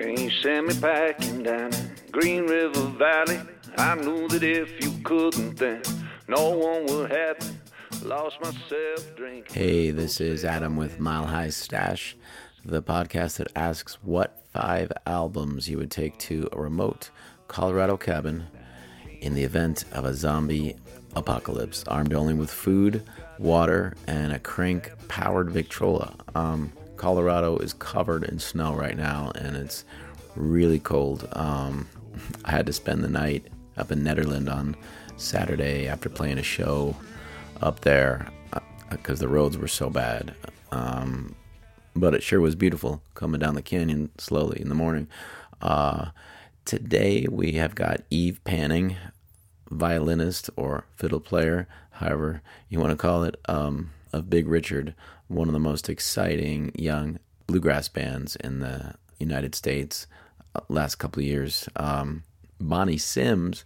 You sent me packing down Green River Valley, I knew that if you couldn't, then no one would happen. Lost myself drinking. Hey, this is Adam with Mile High Stash, the podcast that asks what five albums you would take to a remote Colorado cabin in the event of a zombie apocalypse, armed only with food, water, and a crank powered Victrola. Um, Colorado is covered in snow right now, and it's really cold. Um, I had to spend the night up in Nederland on Saturday after playing a show up there because the roads were so bad. Um, but it sure was beautiful coming down the canyon slowly in the morning. Uh, today we have got Eve Panning, violinist or fiddle player, however you want to call it, um, of Big Richard, one of the most exciting young bluegrass bands in the United States uh, last couple of years. Um, Bonnie Sims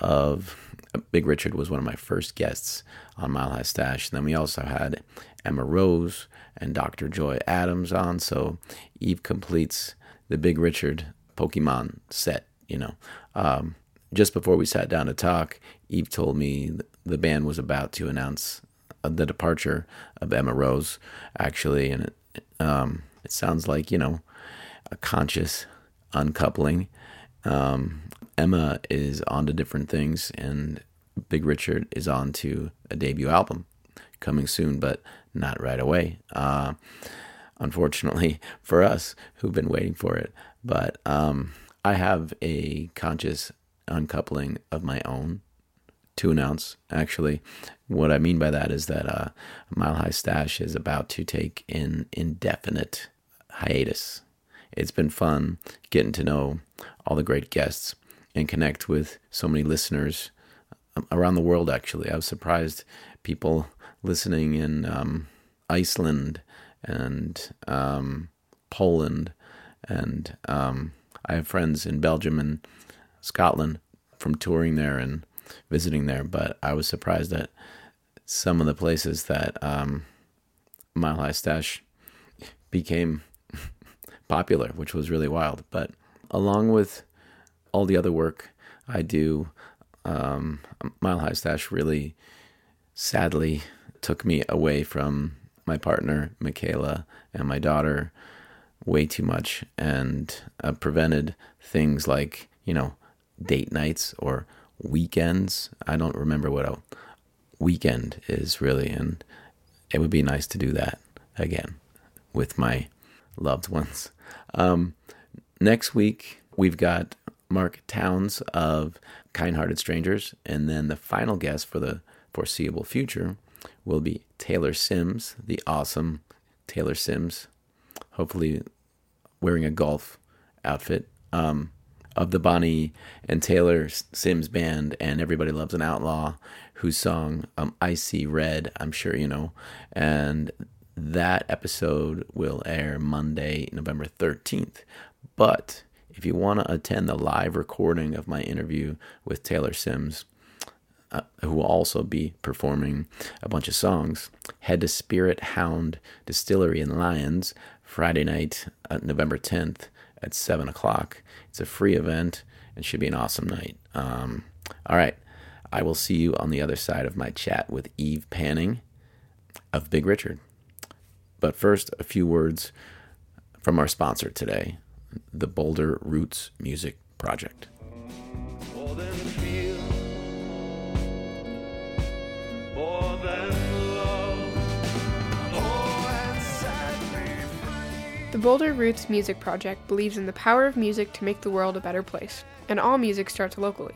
of Big Richard was one of my first guests on Mile High Stash. And then we also had Emma Rose and Dr. Joy Adams on. So Eve completes the Big Richard Pokemon set, you know. Um, just before we sat down to talk, Eve told me the band was about to announce uh, the departure of Emma Rose, actually, and it, um, it sounds like you know a conscious uncoupling. Um, Emma is on to different things, and Big Richard is on to a debut album coming soon, but not right away. Uh, unfortunately for us who've been waiting for it, but um, I have a conscious uncoupling of my own to announce. Actually, what I mean by that is that uh, Mile High Stash is about to take an indefinite hiatus. It's been fun getting to know all the great guests and connect with so many listeners around the world. Actually, I was surprised people listening in um, Iceland and um, Poland, and um, I have friends in Belgium and Scotland from touring there and visiting there, but I was surprised at some of the places that um, Mile High Stash became popular, which was really wild. But along with all the other work I do, um, Mile High Stash really sadly took me away from my partner, Michaela, and my daughter way too much and uh, prevented things like, you know, date nights or weekends. I don't remember what a weekend is really, and it would be nice to do that again with my loved ones. Um, next week, we've got Mark Towns of Kind Hearted Strangers, and then the final guest for the foreseeable future will be Taylor Sims, the awesome Taylor Sims, hopefully wearing a golf outfit. Um, of the Bonnie and Taylor Sims band and Everybody Loves an Outlaw, whose song um, I See Red, I'm sure you know. And that episode will air Monday, November 13th. But if you want to attend the live recording of my interview with Taylor Sims, uh, who will also be performing a bunch of songs, head to Spirit Hound Distillery in Lyons Friday night, uh, November 10th at 7 o'clock. It's a free event and should be an awesome night. Um, all right. I will see you on the other side of my chat with Eve Panning of Big Richard. But first, a few words from our sponsor today, the Boulder Roots Music Project. The Boulder Roots Music Project believes in the power of music to make the world a better place, and all music starts locally.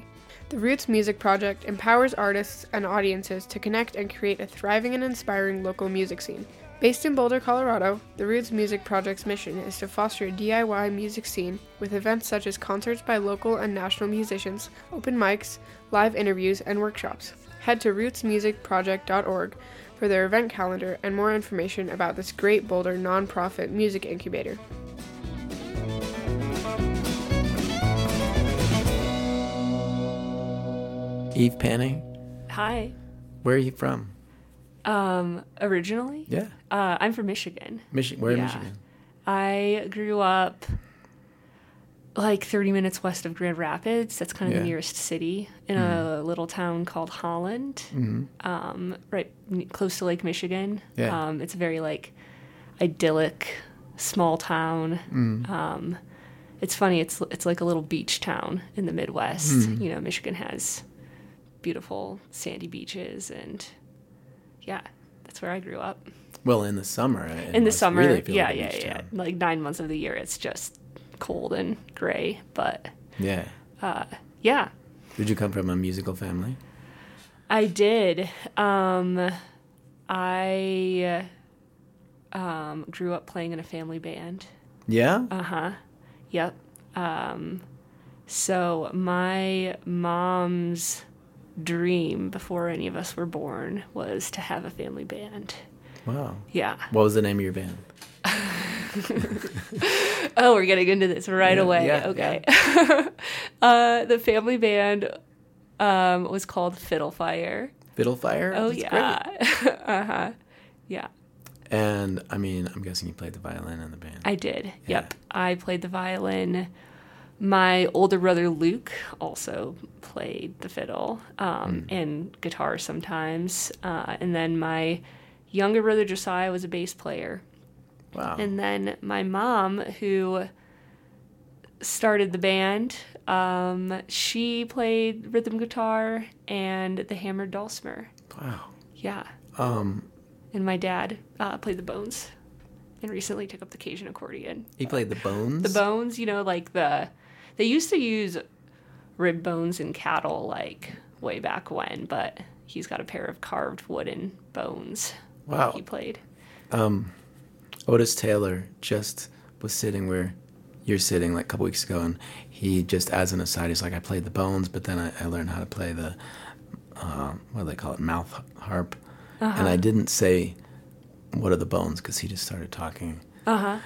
The Roots Music Project empowers artists and audiences to connect and create a thriving and inspiring local music scene. Based in Boulder, Colorado, the Roots Music Project's mission is to foster a DIY music scene with events such as concerts by local and national musicians, open mics, live interviews, and workshops. Head to rootsmusicproject.org for their event calendar and more information about this great Boulder nonprofit music incubator. Eve Panning, Hi. where are you from? Um, originally, Yeah, uh, I'm from Michigan. Michigan. Where in Yeah. Michigan? I grew up like 30 minutes west of Grand Rapids. That's kind of Yeah. Mm-hmm. the nearest city in a little town called Holland, um, right close to Lake Michigan. Yeah. Um, it's a very like idyllic small town. Mm. Um, it's funny. It's it's like a little beach town in the Midwest. Mm-hmm. You know, Michigan has beautiful sandy beaches, and yeah, that's where I grew up. Well, in the summer. in the summer, really yeah, yeah, yeah. town. Like nine months of the year, it's just cold and gray. But Yeah. yeah, Did you come from a musical family? I did. Um, I um, grew up playing in a family band. Yeah. Uh huh. Yep. Um, so my mom's dream before any of us were born was to have a family band. wow. Yeah. What was the name of your band? Oh, we're getting into this right Yeah, away. yeah, okay. uh, the family band um, was called Fiddle Fire. Fiddle Fire? Oh That's yeah. uh huh. Yeah, And I mean, I'm guessing you played the violin in the band. I did. Yeah. Yep. I played the violin. My older brother Luke also played the fiddle um, and guitar sometimes. Uh, and then my younger brother Josiah was a bass player. Wow. And then my mom, who started the band, um, she played rhythm guitar and the hammered dulcimer. wow. Yeah. Um, And my dad uh, played the bones and recently took up the Cajun accordion. he played the bones. The bones, you know, like the. They used to use rib bones in cattle, like way back when, but he's got a pair of carved wooden bones. Wow. He played. Um, Otis Taylor just was sitting where you're sitting like a couple weeks ago, and he just, as an aside, he's like, I played the bones, but then I, I learned how to play the, uh, what do they call it, mouth harp. And I didn't say, what are the bones? Because he just started talking Uh huh.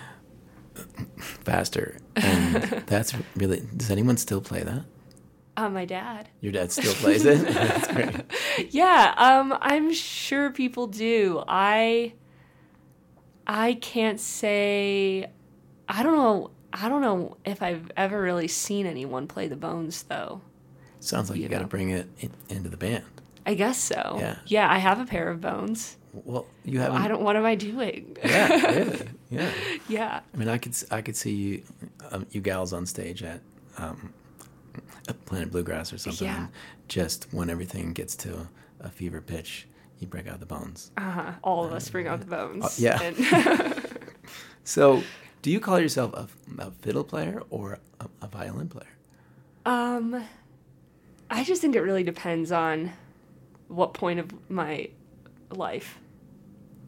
faster. And that's really, does anyone still play that? Uh, my dad. Your dad still plays it? Yeah, um, I'm sure people do. I I can't say I don't know I don't know if I've ever really seen anyone play the bones though. Sounds like you, You got to bring it in, into the band. I guess so. Yeah. Yeah, I have a pair of bones. Well, you haven't. I don't what am I doing? Yeah, really. Yeah. yeah. I mean, I could I could see you um, you gals on stage at um, Planet Bluegrass or something. Yeah. Just when everything gets to a fever pitch, you break out the bones. Uh-huh. All of us bring out the bones. Uh, yeah. And- So, do you call yourself a, a fiddle player or a, a violin player? Um, I just think it really depends on what point of my life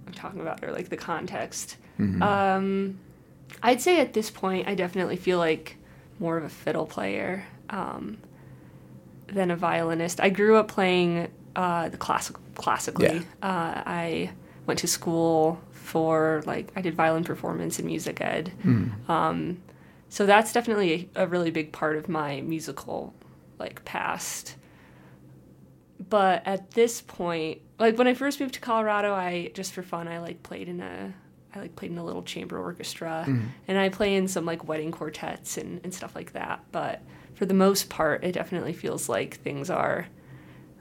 I'm talking about, or like the context. Um, I'd say at this point, I definitely feel like more of a fiddle player um, than a violinist. I grew up playing uh, the classic classically. Uh, I went to school for like I did violin performance and music ed. Um, so that's definitely a, a really big part of my musical like past. But at this point, like when I first moved to Colorado, I just for fun I like played in a I like played in a little chamber orchestra and I play in some like wedding quartets and, and stuff like that. But for the most part, it definitely feels like things are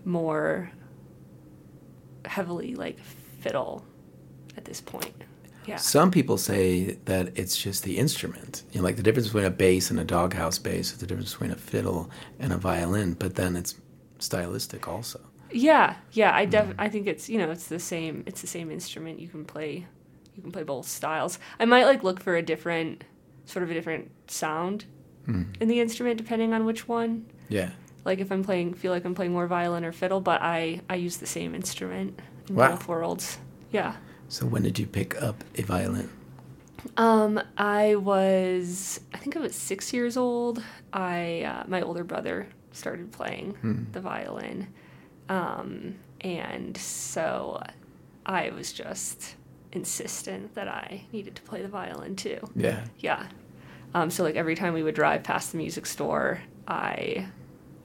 more heavily like fiddle at this point. Yeah. Some people say that it's just the instrument. You know, like the difference between a bass and a doghouse bass is the difference between a fiddle and a violin, but then it's stylistic also. Yeah, yeah. I def- mm-hmm. I think it's you know it's the same it's the same instrument. You can play you can play both styles. I might like look for a different sort of a different sound hmm. in the instrument depending on which one. Yeah. Like if I'm playing feel like I'm playing more violin or fiddle, but I I use the same instrument in Wow. both worlds. Yeah. So when did you pick up a violin? Um, I was, I think I was six years old. I, uh, my older brother started playing the violin. Um, and so I was just insistent that I needed to play the violin too. Yeah. Yeah. Um, so like every time we would drive past the music store, I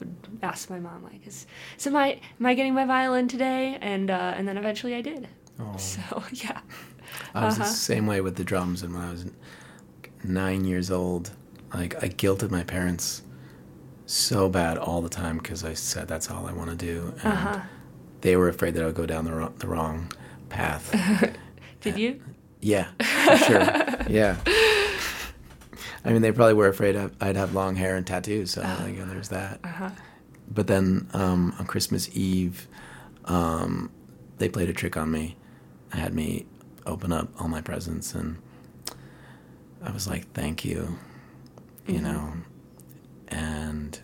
would ask my mom like, "Is, is am I am I getting my violin today?" And uh, and then eventually I did. Oh. So yeah. I was the Uh-huh. same way with the drums, and when I was nine years old, Like I guilted my parents so bad all the time because I said that's all I want to do, and Uh-huh. they were afraid that I would go down the wrong, the wrong path. Did you? yeah, for sure. yeah. I mean, they probably were afraid I'd have long hair and tattoos, so like, there's that. But then um, on Christmas Eve, um, they played a trick on me. I had me open up all my presents, and I was like, "Thank you," you know, and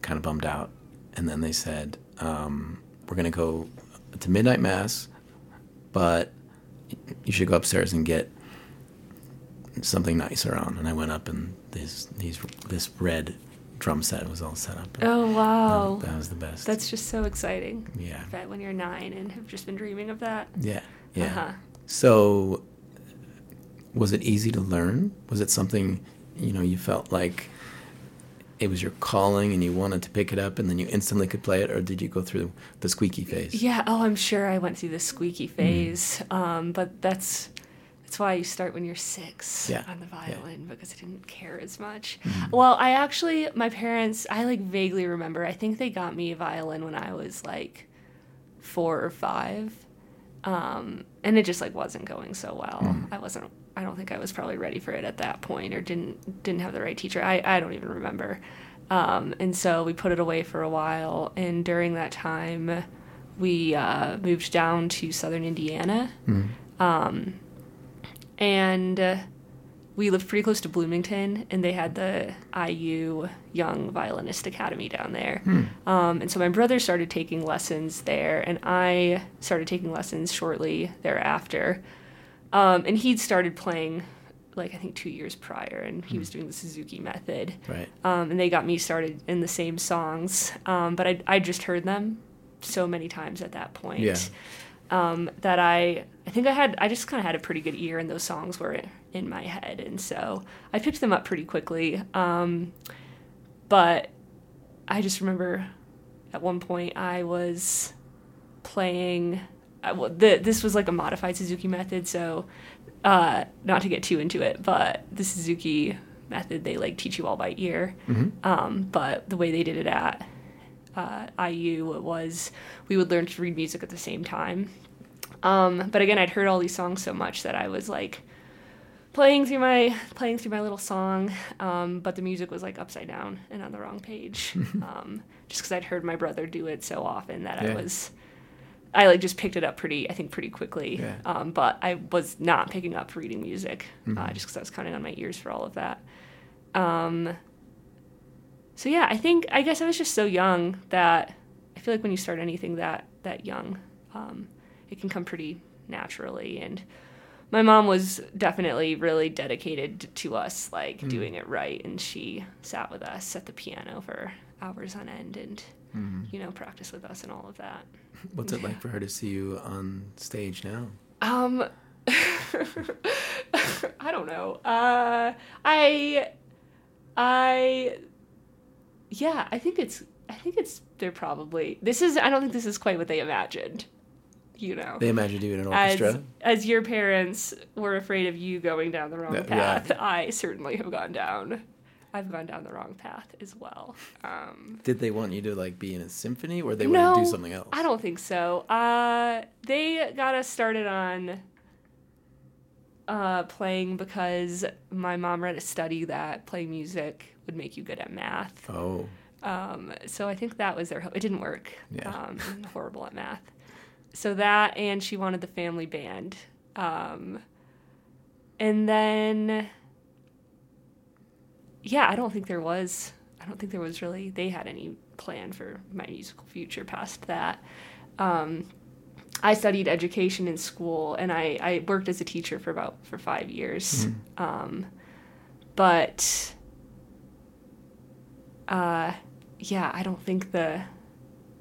kind of bummed out. And then they said, um, "We're gonna go to midnight mass, but you should go upstairs and get something nicer on." And I went up, and this these this red drum set was all set up. Oh wow. that was the best. That's just so exciting. yeah. I bet when you're nine and have just been dreaming of that. Yeah, yeah. Uh-huh. So, was it easy to learn? Was it something you know you felt like it was your calling and you wanted to pick it up and then you instantly could play it, or did you go through the squeaky phase? Yeah, oh, I'm sure I went through the squeaky Mm. phase. Um, but that's that's why you start when you're six Yeah, on the yeah. Mm-hmm. violin because I didn't care as much. Well, I actually my parents I like vaguely remember. I think they got me a violin when I was like four or five. Um, and it just like wasn't going so well. Mm. I wasn't I don't think I was probably ready for it at that point or didn't didn't have the right teacher. I, I don't even remember. Um, and so we put it away for a while and during that time we uh, moved down to southern Indiana. Um, and uh, we lived pretty close to Bloomington, and they had the IU Young Violinist Academy down there. Um, and so my brother started taking lessons there, and I started taking lessons shortly thereafter. Um, and he'd started playing, like I think two years prior, and he was doing the Suzuki method. Right. Um, and they got me started in the same songs, um, but I I just heard them so many times at that point Yeah. Um, that I I think I had I just kind of had a pretty good ear and those songs were in my head and so I picked them up pretty quickly. Um, but I just remember at one point I was playing. I, well, the, this was like a modified Suzuki method, so uh, not to get too into it, but the Suzuki method they like teach you all by ear. Um, but the way they did it at uh, IU was we would learn to read music at the same time. Um, but again, I'd heard all these songs so much that I was like playing through my playing through my little song, um, but the music was like upside down and on the wrong page, um, just because I'd heard my brother do it so often that I was. I like just picked it up pretty, I think, pretty quickly. Yeah. Um, but I was not picking up reading music, uh, just because I was counting on my ears for all of that. Um, so yeah, I think I guess I was just so young that I feel like when you start anything that that young, um, it can come pretty naturally. And my mom was definitely really dedicated to us like doing it right, and she sat with us at the piano for hours on end and you know practice with us and all of that. What's it like for her to see you on stage now? Um, I don't know. Uh, I, I, yeah, I think it's. I think it's. They're probably. This is. I don't think this is quite what they imagined. You know. They imagined you in an orchestra. as your parents were afraid of you going down the wrong Yeah, path, yeah. I certainly have gone down. I've gone down the wrong path as well. Um, Did they want you to like be in a symphony, or they wanted to do something else? I don't think so. Uh, they got us started on uh, playing because my mom read a study that playing music would make you good at math. Oh, Um, so I think that was their hope. It didn't work. Yeah. Um, horrible at math. So that, and she wanted the family band. Um, and then, yeah, I don't think there was. I don't think there was really. They had any plan for my musical future past that. Um, I studied education in school, and I, I worked as a teacher for about for five years. Um, but uh, yeah, I don't think the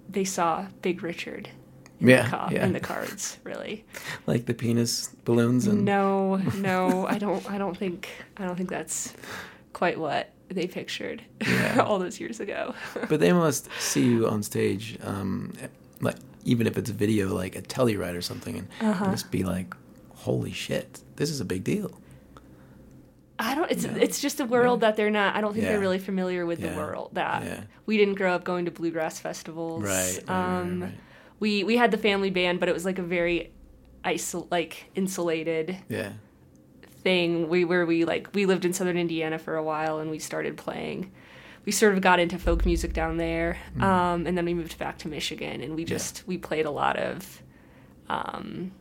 they saw Big Richard in, Yeah, the, ca- yeah. in the cards really. like the penis balloons and No, no, I don't. I don't think. I don't think that's quite what they pictured Yeah. all those years ago. But they must see you on stage, um, like even if it's a video, like a Telluride or something, and Uh-huh. just be like, "Holy shit, this is a big deal." I don't. It's No. it's just a world Yeah. that they're not. I don't think Yeah. they're really familiar with Yeah. the world. That Yeah. we didn't grow up going to bluegrass festivals. Right. right, right, Um, right. We we had the family band, but it was like a very isol like insulated Yeah. thing. We where we like we lived in southern Indiana for a while, and we started playing. We sort of got into folk music down there, um, and then we moved back to Michigan, and we Mm-hmm. Yeah. just we played a lot of um,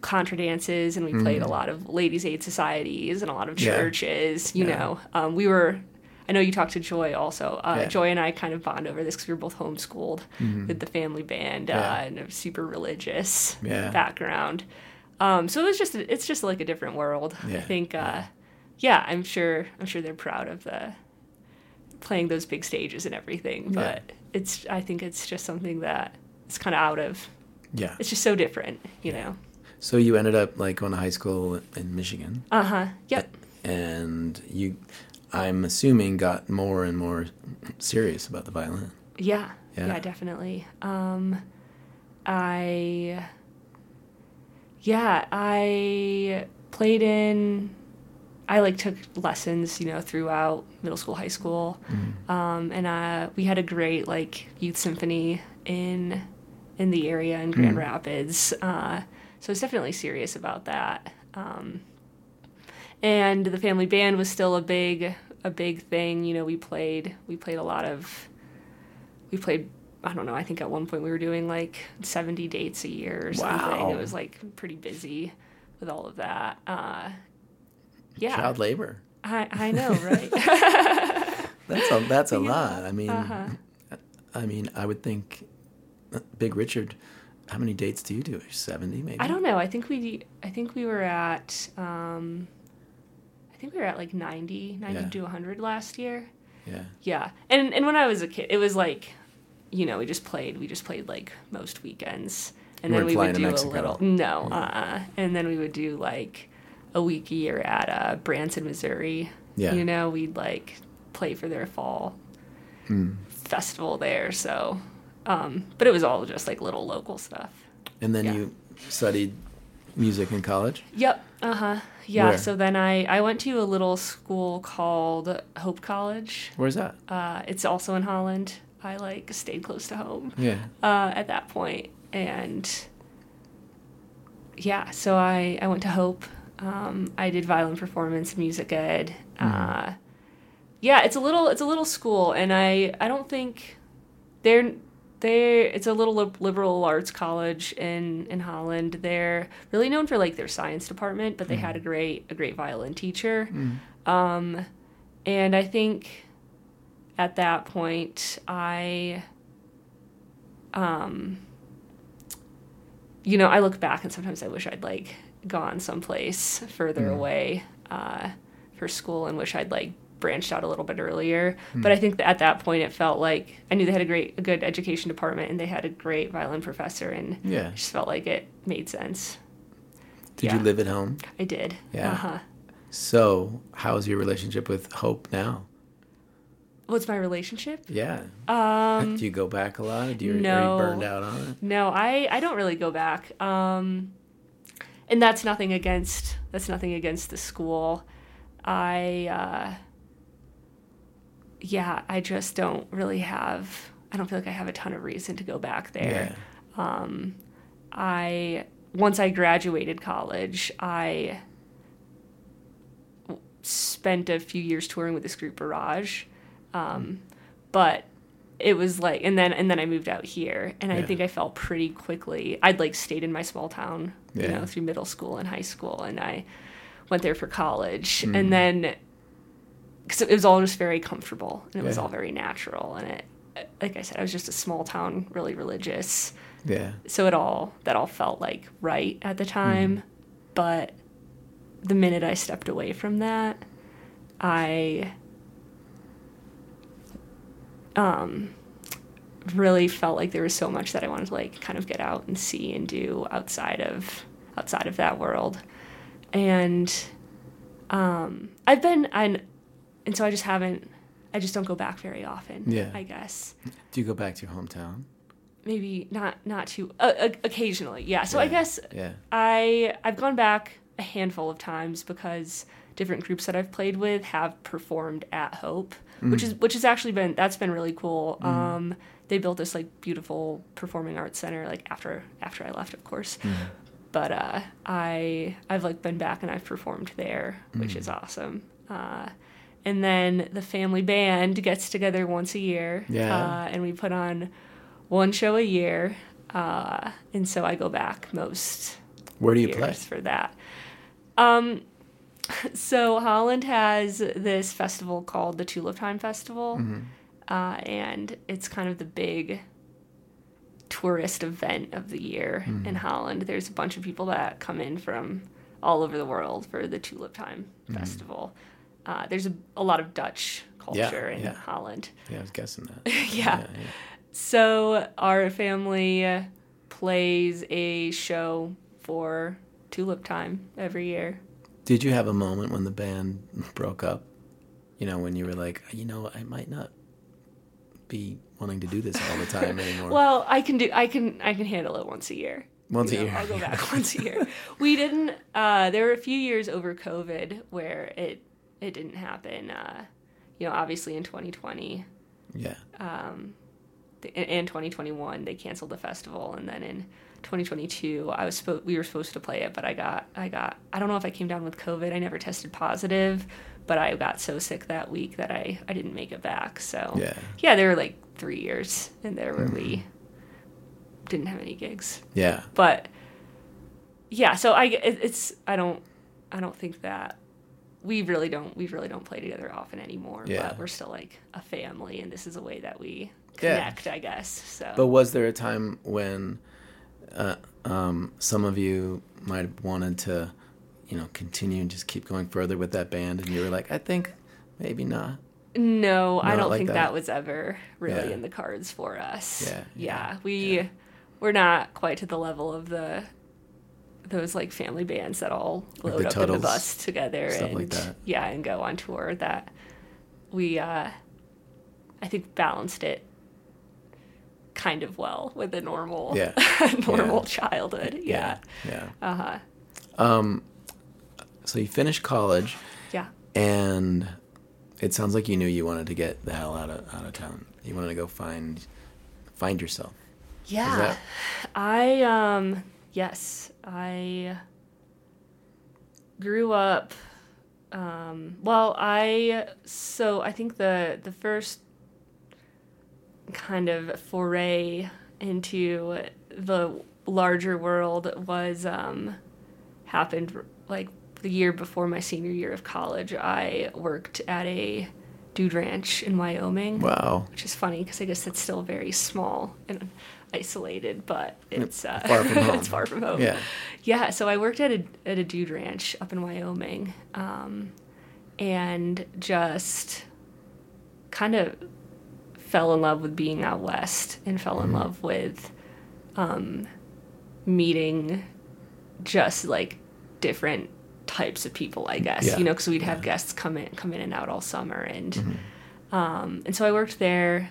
contra dances, and we played a lot of ladies' aid societies and a lot of Mm-hmm. Yeah. churches. You Yeah. know, um, we were. I know you talked to Joy also. Uh, Yeah. Joy and I kind of bond over this because we were both homeschooled with the family band Mm-hmm. Yeah. uh, and a super religious Yeah. background. Um, so it was just it's just like a different world. I think, uh, yeah, I'm sure I'm sure they're proud of the playing those big stages and everything. But it's I think it's just something that it's kind of out of. Yeah. It's just so different, you know. So you ended up like going to high school in Michigan, Uh huh. Yep. and you, I'm assuming, got more and more serious about the violin. Yeah. Yeah. Yeah, definitely. Um I Yeah, I played in I like took lessons, you know, throughout middle school, high school. Um and uh we had a great like youth symphony in in the area in Grand Rapids. Uh so I was definitely serious about that. Um and the family band was still a big a big thing, you know, we played we played a lot of we played I don't know, I think at one point we were doing like 70 dates a year or something. Wow. It was like pretty busy with all of that. Uh, yeah. Child labor. I, I know, right? That's a that's a Yeah. lot. I mean, Uh-huh. I mean, I would think, uh, Big Richard. How many dates do you do? Seventy, maybe. I don't know. I think we I think we were at um think we were at like 90, 90 Yeah. to 100 last year. Yeah. Yeah. And and when I was a kid, it was like you know, we just played we just played like most weekends. And You then we would do a little No, uh-uh. And then we would do like a week a year at uh Branson, Missouri. Yeah. You know, we'd like play for their fall Hmm. festival there, so um but it was all just like little local stuff. And then Yeah. you studied music in college. Yep. Uh huh. Yeah. Where? So then I I went to a little school called Hope College. Where's that? Uh, it's also in Holland. I like stayed close to home Yeah. uh, at that point, and yeah. So I I went to Hope. Um, I did violin performance, music ed. Uh, yeah, it's a little it's a little school, and I I don't think they're they it's a little liberal arts college in in Holland. They're really known for like their science department, but they had a great a great violin teacher. Um, and I think at that point I um you know, I look back and sometimes I wish I'd like gone someplace further away uh, for school and wish I'd like branched out a little bit earlier. But I think that at that point it felt like I knew they had a great, a good education department and they had a great violin professor, and Yeah. I just felt like it made sense. Did you live at home? I did. Yeah. Uh-huh. So, how's your relationship with Hope now? What's my relationship? Yeah. Um, do you go back a lot? Do you, Are no. you burned out on it? No, I I don't really go back. Um, and that's nothing against that's nothing against the school. I uh, yeah, I just don't really have. I don't feel like I have a ton of reason to go back there. Um, I once I graduated college, I spent a few years touring with this group Barrage, um, but it was like, and then and then I moved out here, and I think I felt pretty quickly. I'd like stayed in my small town, you know, through middle school and high school, and I went there for college, Mm. and then because it was all just very comfortable and it was all very natural, and it, like I said, I was just a small town, really religious Yeah. so it all that all felt like right at the time Mm-hmm. but the minute i stepped away from that i um really felt like there was so much that i wanted to like kind of get out and see and do outside of outside of that world and um i've been and and so i just haven't i just don't go back very often Yeah. i guess Do you go back to your hometown? maybe not not too uh, occasionally yeah so i guess Yeah. i i've gone back a handful of times because different groups that I've played with have performed at Hope, which is which has actually been that's been really cool. Um, they built this like beautiful performing arts center like after after I left, of course. But uh, I I've like been back and I've performed there, which is awesome. Uh, and then the family band gets together once a year, Yeah. uh, and we put on one show a year. Uh, and so I go back most Where do you years play? for that. Um, so Holland has this festival called the Tulip Time Festival, Mm-hmm. uh, and it's kind of the big tourist event of the year Mm-hmm. in Holland. There's a bunch of people that come in from all over the world for the Tulip Time Mm-hmm. Festival. Uh, there's a, a lot of Dutch Yeah, culture in yeah. Holland. Yeah, I was guessing that. yeah. So our family plays a show for Tulip Time every year. Did you have a moment when the band broke up? You know, when you were like, you know, I might not be wanting to do this all the time anymore. Well, I can do I can I can handle it once a year. Once You a know, year. I'll go back once a year. We didn't uh there were a few years over COVID where it it didn't happen. Uh you know, obviously in 2020 yeah. Um, and 2021 they canceled the festival and then in 2022 I was spo- we were supposed to play it but I got I got I don't know if I came down with covid I never tested positive but I got so sick that week that I I didn't make it back so Yeah. yeah there were like 3 years in there where we didn't have any gigs Yeah. but yeah so I it, it's I don't I don't think that we really don't we really don't play together often anymore Yeah. but we're still like a family and this is a way that we Yeah. connect I guess so But was there a time when uh, um, some of you might have wanted to, you know, continue and just keep going further with that band, and you were like, I think maybe not. No, I don't like think that. that. was ever really Yeah. in the cards for us. Yeah, yeah, yeah, we yeah. we're not quite to the level of the those like family bands that all Like load up in the bus together stuff and like that. yeah, and go on tour. That we uh, I think balanced it kind of well with a normal Yeah. normal Yeah. childhood. Yeah. Yeah. Uh huh. Um, so you finished college, Yeah. and it sounds like you knew you wanted to get the hell out of out of town. You wanted to go find find yourself. Yeah. that- I um yes, I grew up um well, I so I think the the first kind of foray into the larger world was um happened like the year before my senior year of college. I worked at a dude ranch in Wyoming Wow. which is funny because I guess it's still very small and isolated, but it's uh, Far from home. it's far from home. Yeah. yeah. So I worked at a at a dude ranch up in Wyoming, um, and just kind of fell in love with being out west and fell Mm-hmm. in love with um, meeting just like different types of people, I guess. Yeah. You know, because we'd have guests come in come in and out all summer and. Mm-hmm. Um, and so I worked there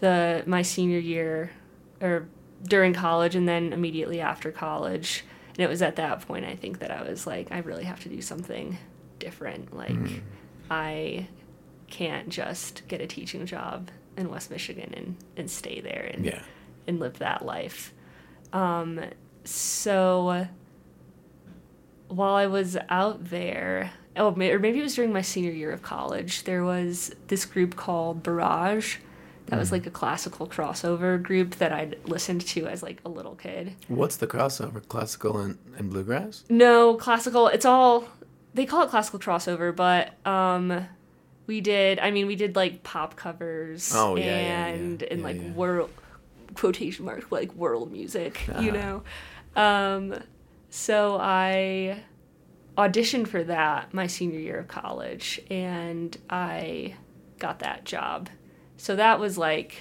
the my senior year or during college and then immediately after college. And it was at that point I think that I was like, I really have to do something different. Like Mm-hmm. I can't just get a teaching job in West Michigan and, and stay there and Yeah. and live that life. Um, so while I was out there, oh, or maybe it was during my senior year of college, there was this group called Barrage. That was like a classical crossover group that I'd listened to as like a little kid. What's the crossover? Classical and, and bluegrass? No, classical. It's all they call it classical crossover, but um we did I mean we did like pop covers Oh, yeah, yeah, yeah. and and like world quotation mark like world music, you Uh-huh. know. Um so I auditioned for that my senior year of college and I got that job. So that was like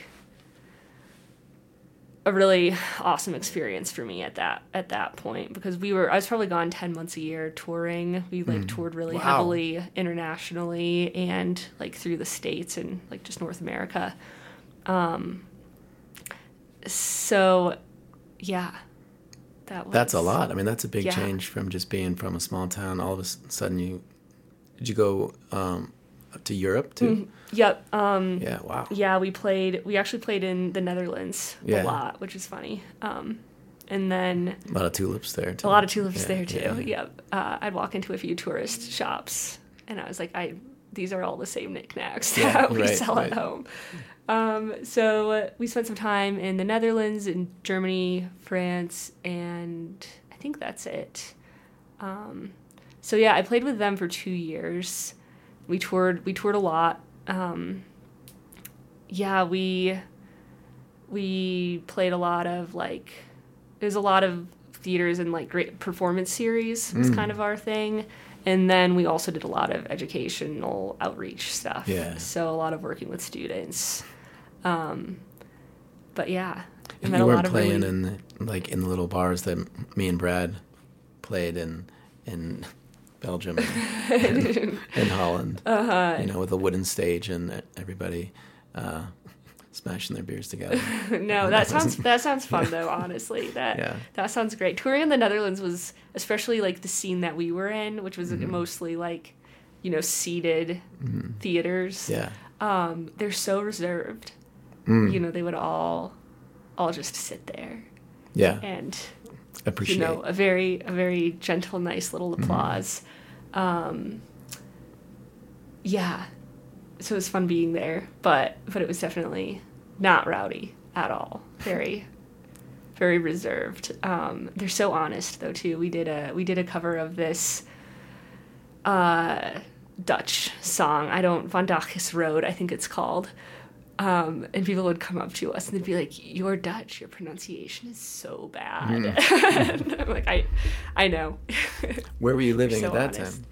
a really awesome experience for me at that at that point because we were I was probably gone 10 months a year touring. We like toured really Wow. heavily internationally and like through the states and like just North America. Um so yeah. that was That's a lot. I mean, that's a big Yeah. change from just being from a small town. All of a sudden, you did you go um, to Europe too? Yep. Um, Yeah. Wow. yeah, we played. We actually played in the Netherlands Yeah. a lot, which is funny. Um, and then A lot of tulips there too. a lot of tulips Yeah, there too. yeah. Yep. Uh, I'd walk into a few tourist shops, and I was like, I these are all the same knickknacks Yeah, that we right, sell right. at home. Um, so uh, we spent some time in the Netherlands, in Germany, France, and I think that's it. Um, so yeah, I played with them for two years. We toured. We toured a lot. Um, yeah, we we played a lot of like there's a lot of theaters and like great performance series was Mm. kind of our thing and then we also did a lot of educational outreach stuff Yeah. so a lot of working with students um but yeah And you a weren't lot of playing really- in the, like in the little bars that me and Brad played in in Belgium and, and Holland. Uh-huh. You know, with a wooden stage and everybody uh, smashing their beers together. no, that sounds that sounds fun though. Honestly, that Yeah. that sounds great. Touring in the Netherlands was especially like the scene that we were in, which was Mm-hmm. mostly like, you know, seated theaters. Yeah. Um, they're so reserved. Mm. You know, they would all, all just sit there Yeah. and Appreciate. you know a very a very gentle, nice little Mm-hmm. applause. Um, yeah, so it was fun being there, but but it was definitely not rowdy at all. Very, very reserved. Um, they're so honest though too. We did a we did a cover of this uh, Dutch song. I don't Van Dach's Road. I think it's called. Um, and people would come up to us and they'd be like, "You're Dutch. Your pronunciation is so bad." and I'm like, "I, I know." Where were you living so at that honest. time?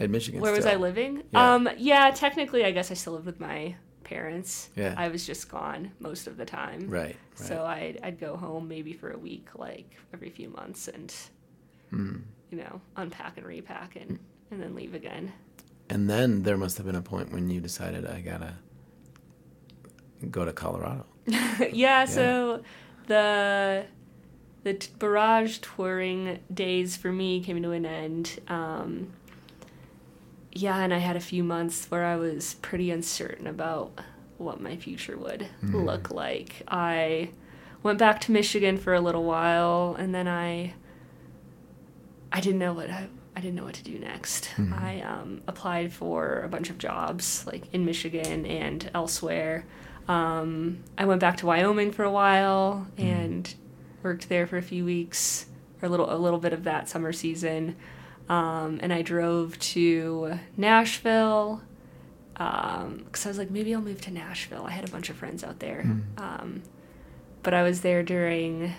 At Michigan. Where was I living? Yeah. Um, yeah, technically, I guess I still lived with my parents. Yeah. I was just gone most of the time. Right. Right. So I'd, I'd go home maybe for a week, like every few months, and Hmm. you know, unpack and repack and and then leave again. and then there must have been a point when you decided I gotta go to Colorado. yeah, so the the t- barrage touring days for me came to an end. Um, yeah, and I had a few months where I was pretty uncertain about what my future would look like. I went back to Michigan for a little while, and then I I didn't know what I I didn't know what to do next. I um, applied for a bunch of jobs like in Michigan and elsewhere. Um, I went back to Wyoming for a while and worked there for a few weeks, or a little a little bit of that summer season. Um, and I drove to Nashville because I was like, maybe I'll move to Nashville. I had a bunch of friends out there, um, but I was there during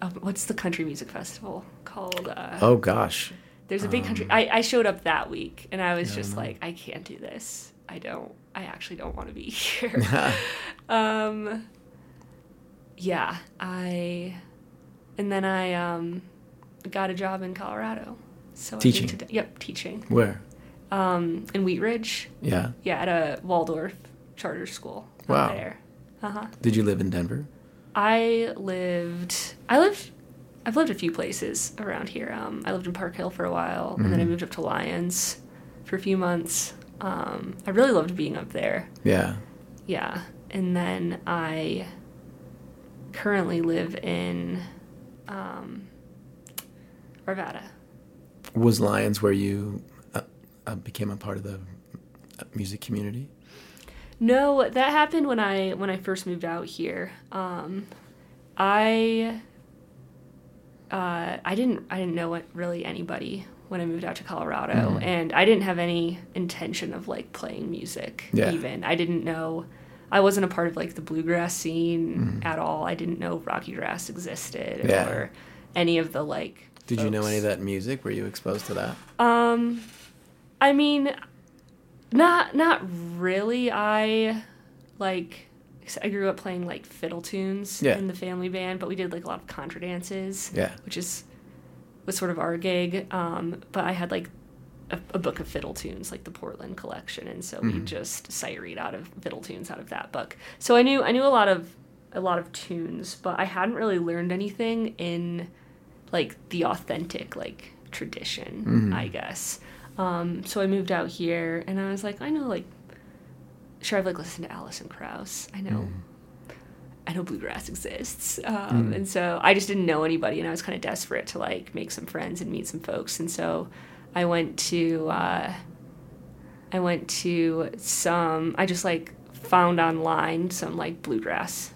uh, what's the country music festival called? Uh, Oh gosh. there's a big country. I, I showed up that week, and I was just like, I can't do this. I don't. I actually don't want to be here. um, yeah, I, and then I um, got a job in Colorado. So I Teaching? to- yep, teaching. Where? Um, in Wheat Ridge. Yeah. Yeah, at a Waldorf charter school Wow. there. Uh huh. Did you live in Denver? I lived. I lived. I've lived a few places around here. Um, I lived in Park Hill for a while, and then I moved up to Lyons for a few months. Um, I really loved being up there. Yeah. Yeah, and then I currently live in um, Arvada. Was Lyons where you uh, uh, became a part of the uh, music community? No, that happened when I when I first moved out here. Um, I uh, I didn't I didn't know really anybody when I moved out to Colorado, and I didn't have any intention of like playing music. Yeah. Even I didn't know I wasn't a part of like the bluegrass scene at all. I didn't know Rocky Grass existed Yeah. or any of the like. Did you know any of that music? Were you exposed to that? Um, I mean, not not really. I like. I grew up playing like fiddle tunes Yeah. in the family band, but we did like a lot of contra dances. Yeah. which is was sort of our gig. Um, but I had like a, a book of fiddle tunes, like the Portland collection, and so we just sight read out of fiddle tunes out of that book. So I knew I knew a lot of a lot of tunes, but I hadn't really learned anything in like the authentic like tradition, I guess. Um, so I moved out here, and I was like, I know like, sure, I've like listened to Alison Krauss. I know. I know bluegrass exists, um, and so I just didn't know anybody, and I was kind of desperate to like make some friends and meet some folks, and so I went to uh, I went to some I just like found online some like bluegrass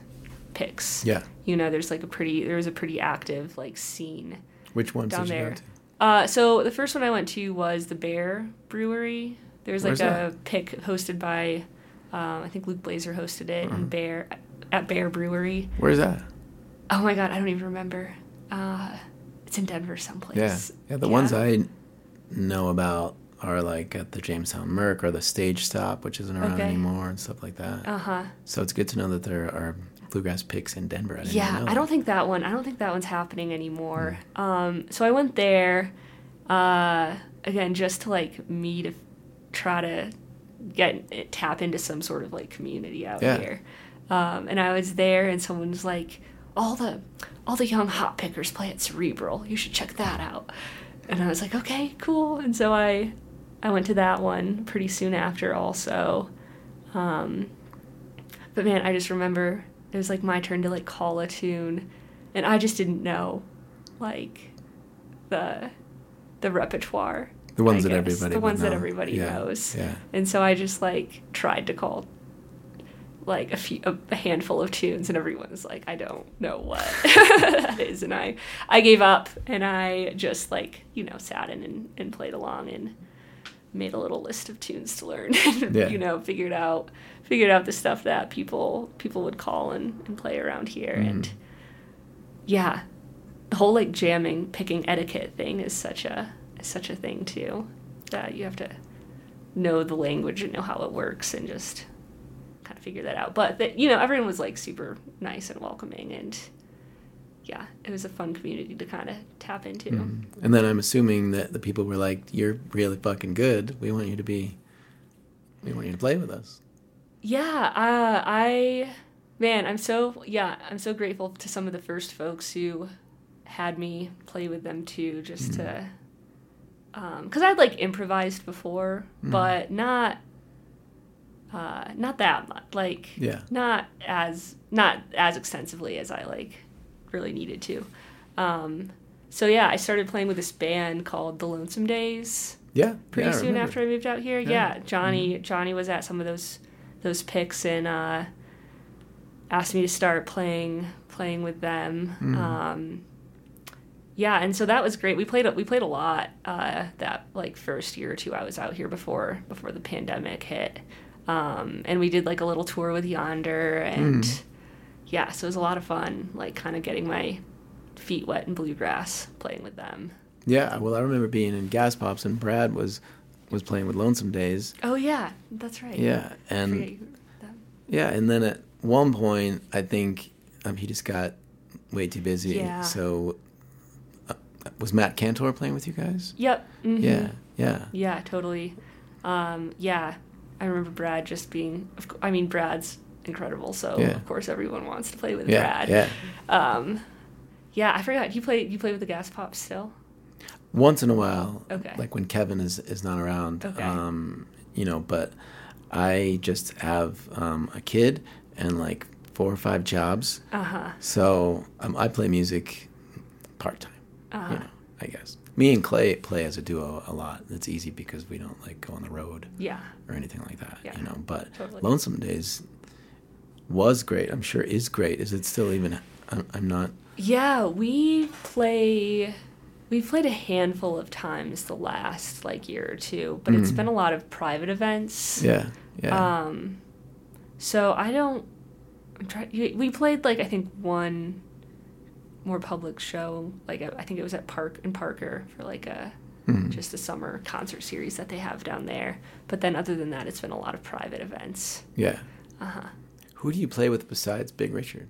picks. Yeah. You know, there's like a pretty there was a pretty active like scene Which ones down there. Uh, so the first one I went to was the Baere Brewery. There's like Where's a that? pick hosted by um, I think Luke Blazer hosted it Uh-huh. in Bear at Baere Brewery. Where's that? Oh my god, I don't even remember. Uh, it's in Denver someplace. Yeah. Yeah, the ones I know about are like at the Jamestown Merc or the Stage Stop, which isn't around Okay. anymore and stuff like that. Uh huh. So it's good to know that there are bluegrass picks in Denver. I Yeah, I don't think that one. I don't think that one's happening anymore. Um, so I went there, uh, again, just to like me to try to get tap into some sort of like community out Yeah. here. Um, and I was there, and someone was like, "All the, all the young hot pickers play at Cerebral. You should check that out." And I was like, "Okay, cool." And so I, I went to that one pretty soon after, also. Um, but man, I just remember it was like my turn to like call a tune, and I just didn't know, like, the, the repertoire. The ones I that guess, everybody the ones that everybody Yeah, knows. yeah. And so I just like tried to call like a few a, handful of tunes and everyone was like I don't know what that is and I I gave up and I just like you know sat in and, and played along and made a little list of tunes to learn and Yeah. you know figured out figured out the stuff that people people would call and, and play around here Mm-hmm. and yeah the whole like jamming picking etiquette thing is such a is such a thing too that you have to know the language and know how it works and just kind of figure that out but that you know everyone was like super nice and welcoming and yeah it was a fun community to kind of tap into Mm-hmm. And then I'm assuming that the people were like, "You're really fucking good. We want you to be. We want you to play with us." Yeah, uh, I, man, I'm so yeah, I'm so grateful to some of the first folks who had me play with them too, just to, um, because I'd like improvised before, but not, uh, not that much, like Yeah. not as not as extensively as I like really needed to. Um, so yeah, I started playing with this band called The Lonesome Days Yeah. pretty yeah, soon remember. after I moved out here. Yeah. Yeah, Johnny Johnny was at some of those those picks and uh, asked me to start playing playing with them. Mm. Um, yeah, and so that was great. We played a- we played a lot uh, that like first year or two I was out here before before the pandemic hit, um, and we did like a little tour with Yonder and Mm. yeah, so it was a lot of fun. Like kind of getting my feet wet in bluegrass playing with them. Yeah. Well, I remember being in Gas Pops and Brad was was playing with Lonesome Days. Oh yeah, that's right. Yeah, and Forget you- that- Yeah, and then at one point, I think um, he just got way too busy. Yeah. So, uh, was Matt Cantor playing with you guys? Yep. mhm. Yeah, yeah, Yeah, totally. Um, yeah, I remember Brad just being. I mean, Brad's incredible, so Yeah. of course everyone wants to play with yeah, Brad. yeah. Um, yeah, I forgot. You play. You play with the Gas Pops still? Once in a while, Okay. like when Kevin is is not around. Okay. Um, you know, but I just have um, a kid and like four or five jobs, Uh huh. so um, I play music part time. Uh-huh. You know, I guess. Me and Clay play as a duo a lot. It's easy because we don't like go on the road. Yeah. or anything like that. Yeah, you know, but totally. Lonesome Days was great. I'm sure is great. Is it still even? I'm, I'm not. Yeah, we play. We've played a handful of times the last like year or two, but it's Mhm. been a lot of private events. Yeah, yeah. Um, so I don't. I'm trying. We played like I think one more public show. Like I think it was at Park and Parker for like a Mhm. just a summer concert series that they have down there. But then other than that, it's been a lot of private events. yeah. Uh huh. Who do you play with besides Big Richard?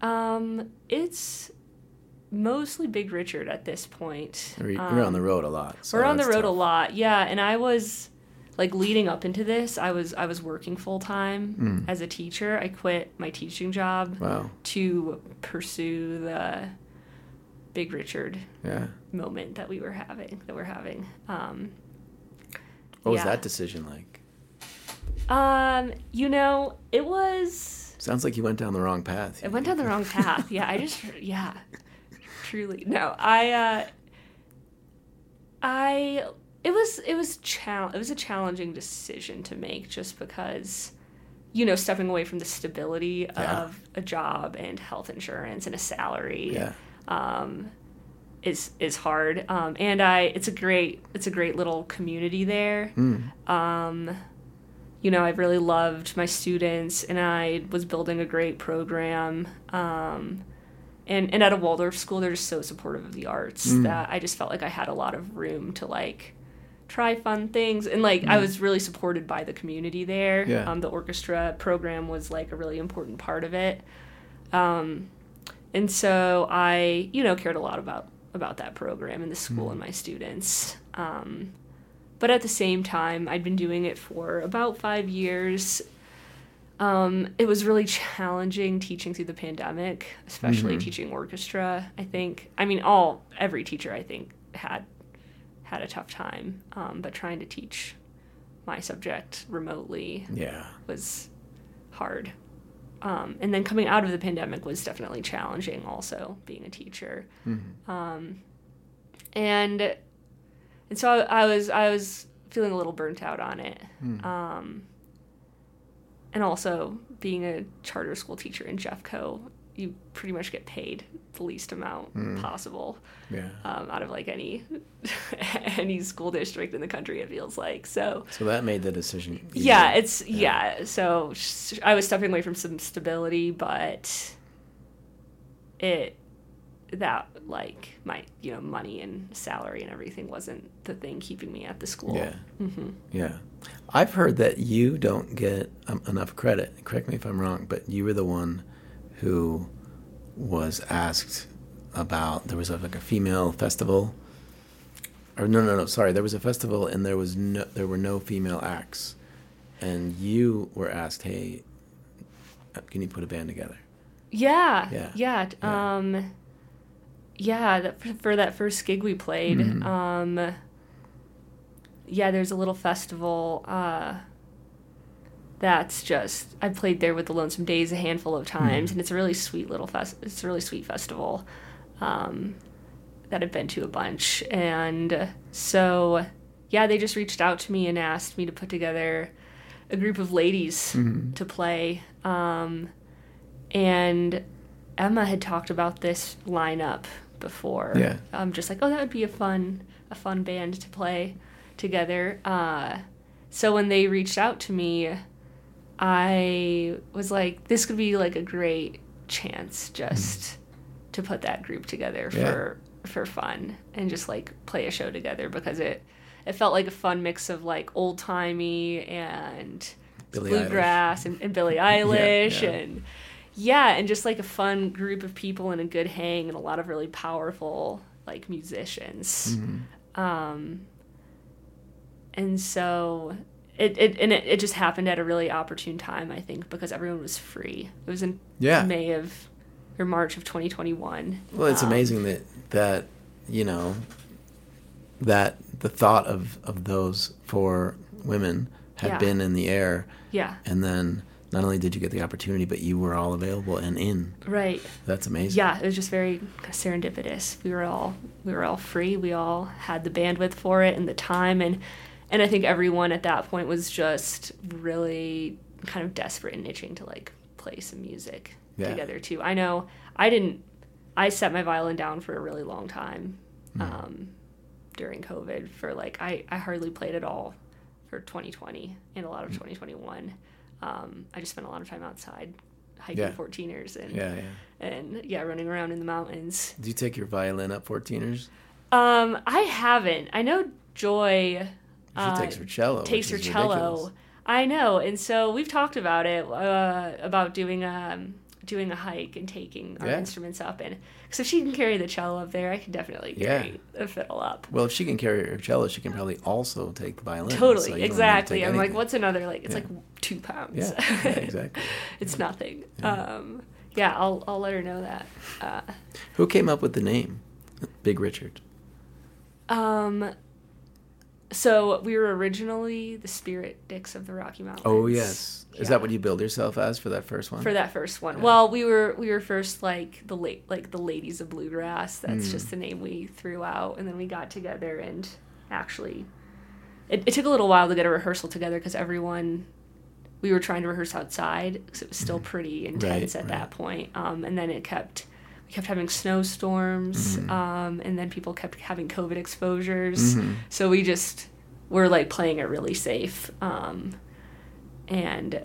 Um, it's mostly Big Richard at this point. You- You're on the Um, road a lot. so we're on the road a lot, yeah. And I was, like leading up into this, I was I was working full time as a teacher. I quit my teaching job Wow. to pursue the Big Richard Yeah. moment that we were having that we're having. Um, What was that decision like? um, you know, it was Sounds like you went down the wrong path. I went down the wrong path. Yeah, I just yeah, truly no. I uh, I it was it was chal- it was a challenging decision to make just because you know stepping away from the stability Yeah. of a job and health insurance and a salary Yeah. um, is is hard. Um, and I it's a great it's a great little community there. Um, you know, I've really loved my students, and I was building a great program. Um, and and at a Waldorf school, they're just so supportive of the arts that I just felt like I had a lot of room to like try fun things and like I was really supported by the community there. Yeah. Um, the orchestra program was like a really important part of it. Um, and so I, you know, cared a lot about about that program and the school and my students. Um, but at the same time, I'd been doing it for about five years. Um, it was really challenging teaching through the pandemic, especially teaching orchestra. I think, I mean, all every teacher I think had had a tough time, um, but trying to teach my subject remotely Yeah. was hard. Um, and then coming out of the pandemic was definitely challenging, also being a teacher. Um, and and so I, I was I was feeling a little burnt out on it. Um, and also being a charter school teacher in Jeffco, you pretty much get paid the least amount possible Yeah. um, out of like any any school district in the country. It feels like so. So that made the decision. Yeah, it's yeah. So sh- I was stepping away from some stability, but it that like my you know money and salary and everything wasn't the thing keeping me at the school. Yeah. mm-hmm. Yeah. I've heard that you don't get um, enough credit. Correct me if I'm wrong, but you were the one who was asked about there was a, like a female festival. Or no, no, no. Sorry, there was a festival and there was no, there were no female acts, and you were asked, "Hey, can you put a band together?" Yeah, Yeah. yeah, Yeah. Um, yeah. That for that first gig we played. Mhm. Um, yeah, there's a little festival. Uh, that's just I played there with the Lonesome Days a handful of times, and it's a really sweet little fest. It's a really sweet festival um, that I've been to a bunch, and so yeah, they just reached out to me and asked me to put together a group of ladies to play. Um, and Emma had talked about this lineup before. Yeah. Um, just like, oh, that would be a fun, a fun band to play together. Uh, so when they reached out to me, I was like, this could be like a great chance just to put that group together Yeah. for for fun and just like play a show together because it it felt like a fun mix of like old timey and Billie bluegrass and, and Billie Eilish yeah. and yeah, and just like a fun group of people and a good hang and a lot of really powerful like musicians. Mm-hmm. Um, and so it, it and it, it just happened at a really opportune time, I think, because everyone was free. It was in Yeah. May of or March of 2021. Well, it's Um, amazing that that you know that the thought of of those four women had Yeah. been in the air, Yeah, and then not only did you get the opportunity, but you were all available and in. right. That's amazing. yeah it was just very serendipitous we were all we were all free we all had the bandwidth for it and the time and and i think everyone at that point was just really kind of desperate and itching to like play some music Yeah. together too i know i didn't i set my violin down for a really long time um, during covid for like I, I hardly played at all for 2020 and a lot of 2021 um, i just spent a lot of time outside hiking Yeah. 14ers and Yeah, yeah. and yeah, running around in the mountains. Do you take your violin up 14ers? Um, I haven't. I know Joy She uh, takes her cello. takes her cello. ridiculous. I know, and so we've talked about it uh, about doing um, doing a hike and taking our Yeah. instruments up and because if she can carry the cello up there, I can definitely Yeah. carry the fiddle up. Well, if she can carry her cello, she can probably also take the violin. Totally, you don't to exactly. I'm like, what's another like? It's Yeah. like two pounds. Yeah, yeah, exactly. it's nothing. Um, yeah, I'll I'll let her know that. Uh, Who came up with the name, Big Richard? um, so we were originally the Spirit Dicks of the Rocky Mountains. Oh yes, is that what you billed yourself as for that first one? for that first one. Well, we were we were first like the late like the Ladies of Bluegrass. That's Mm. just the name we threw out, and then we got together and actually, it, it took a little while to get a rehearsal together because everyone. We were trying to rehearse outside because it was still pretty intense at Mm. right. that point. Um, and then it kept, we kept having snowstorms, Mm-hmm. um, and then people kept having COVID exposures. So we just were like playing it really safe. Um, and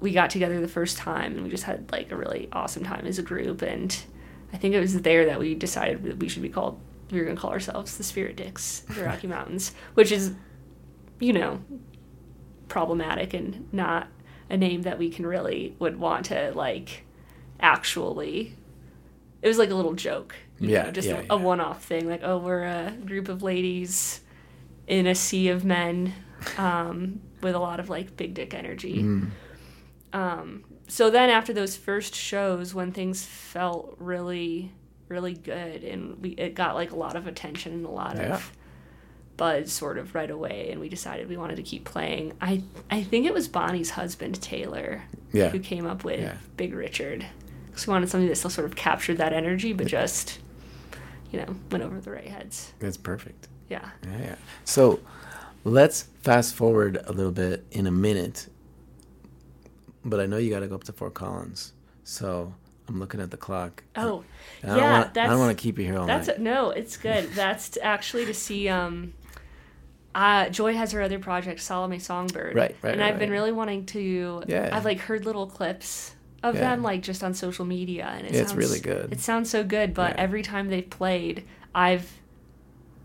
we got together the first time and we just had like a really awesome time as a group and i think it was there that we decided that we should be called we were going to call ourselves the spirit dicks the rocky mountains which is you know problematic and not a name that we can really would want to like actually it was like a little joke Yeah, know, just yeah, a, yeah. a one-off thing like oh we're a group of ladies in a sea of men um, with a lot of like big dick energy Mm. um, so then after those first shows when things felt really really good and we it got like a lot of attention and a lot Yeah. of buzz sort of right away and we decided we wanted to keep playing i i think it was bonnie's husband taylor Yeah. who came up with big richard because we wanted something that still sort of captured that energy but just you know went over the right heads That's perfect. yeah Yeah, yeah. So let's fast forward a little bit in a minute. But I know you got to go up to Fort Collins. So I'm looking at the clock. oh I yeah wanna, I don't want to keep you here all That's night. no, it's good. That's to actually to see. Um, uh, Joy has her other project, Salome Songbird, Right, right, and right, I've been really wanting to. Yeah. I've like heard little clips of Yeah. them, like just on social media, and it it's sounds really good. It sounds so good, but Yeah. every time they've played, I've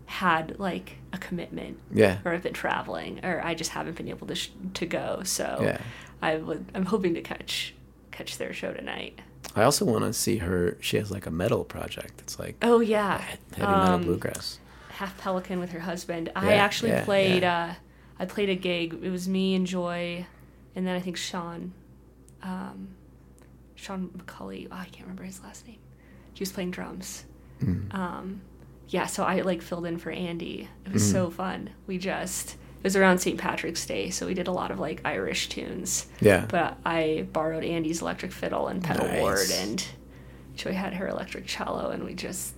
had like a commitment, yeah. or I've been traveling, or I just haven't been able to sh- to go. So Yeah. I would. I'm hoping to catch catch their show tonight. I also want to see her. She has like a metal project. It's like Oh yeah, heavy metal Um, bluegrass. half pelican with her husband. I actually yeah, played yeah. uh I played a gig. It was me and Joy and then I think Sean um Sean McCulley. Oh, I can't remember his last name. He was playing drums. Mm. Um yeah, so I like filled in for Andy. It was Mm-hmm. so fun. We just it was around St. Patrick's Day, so we did a lot of like Irish tunes. Yeah. But I borrowed Andy's electric fiddle and pedal Nice. board and Joy had her electric cello and we just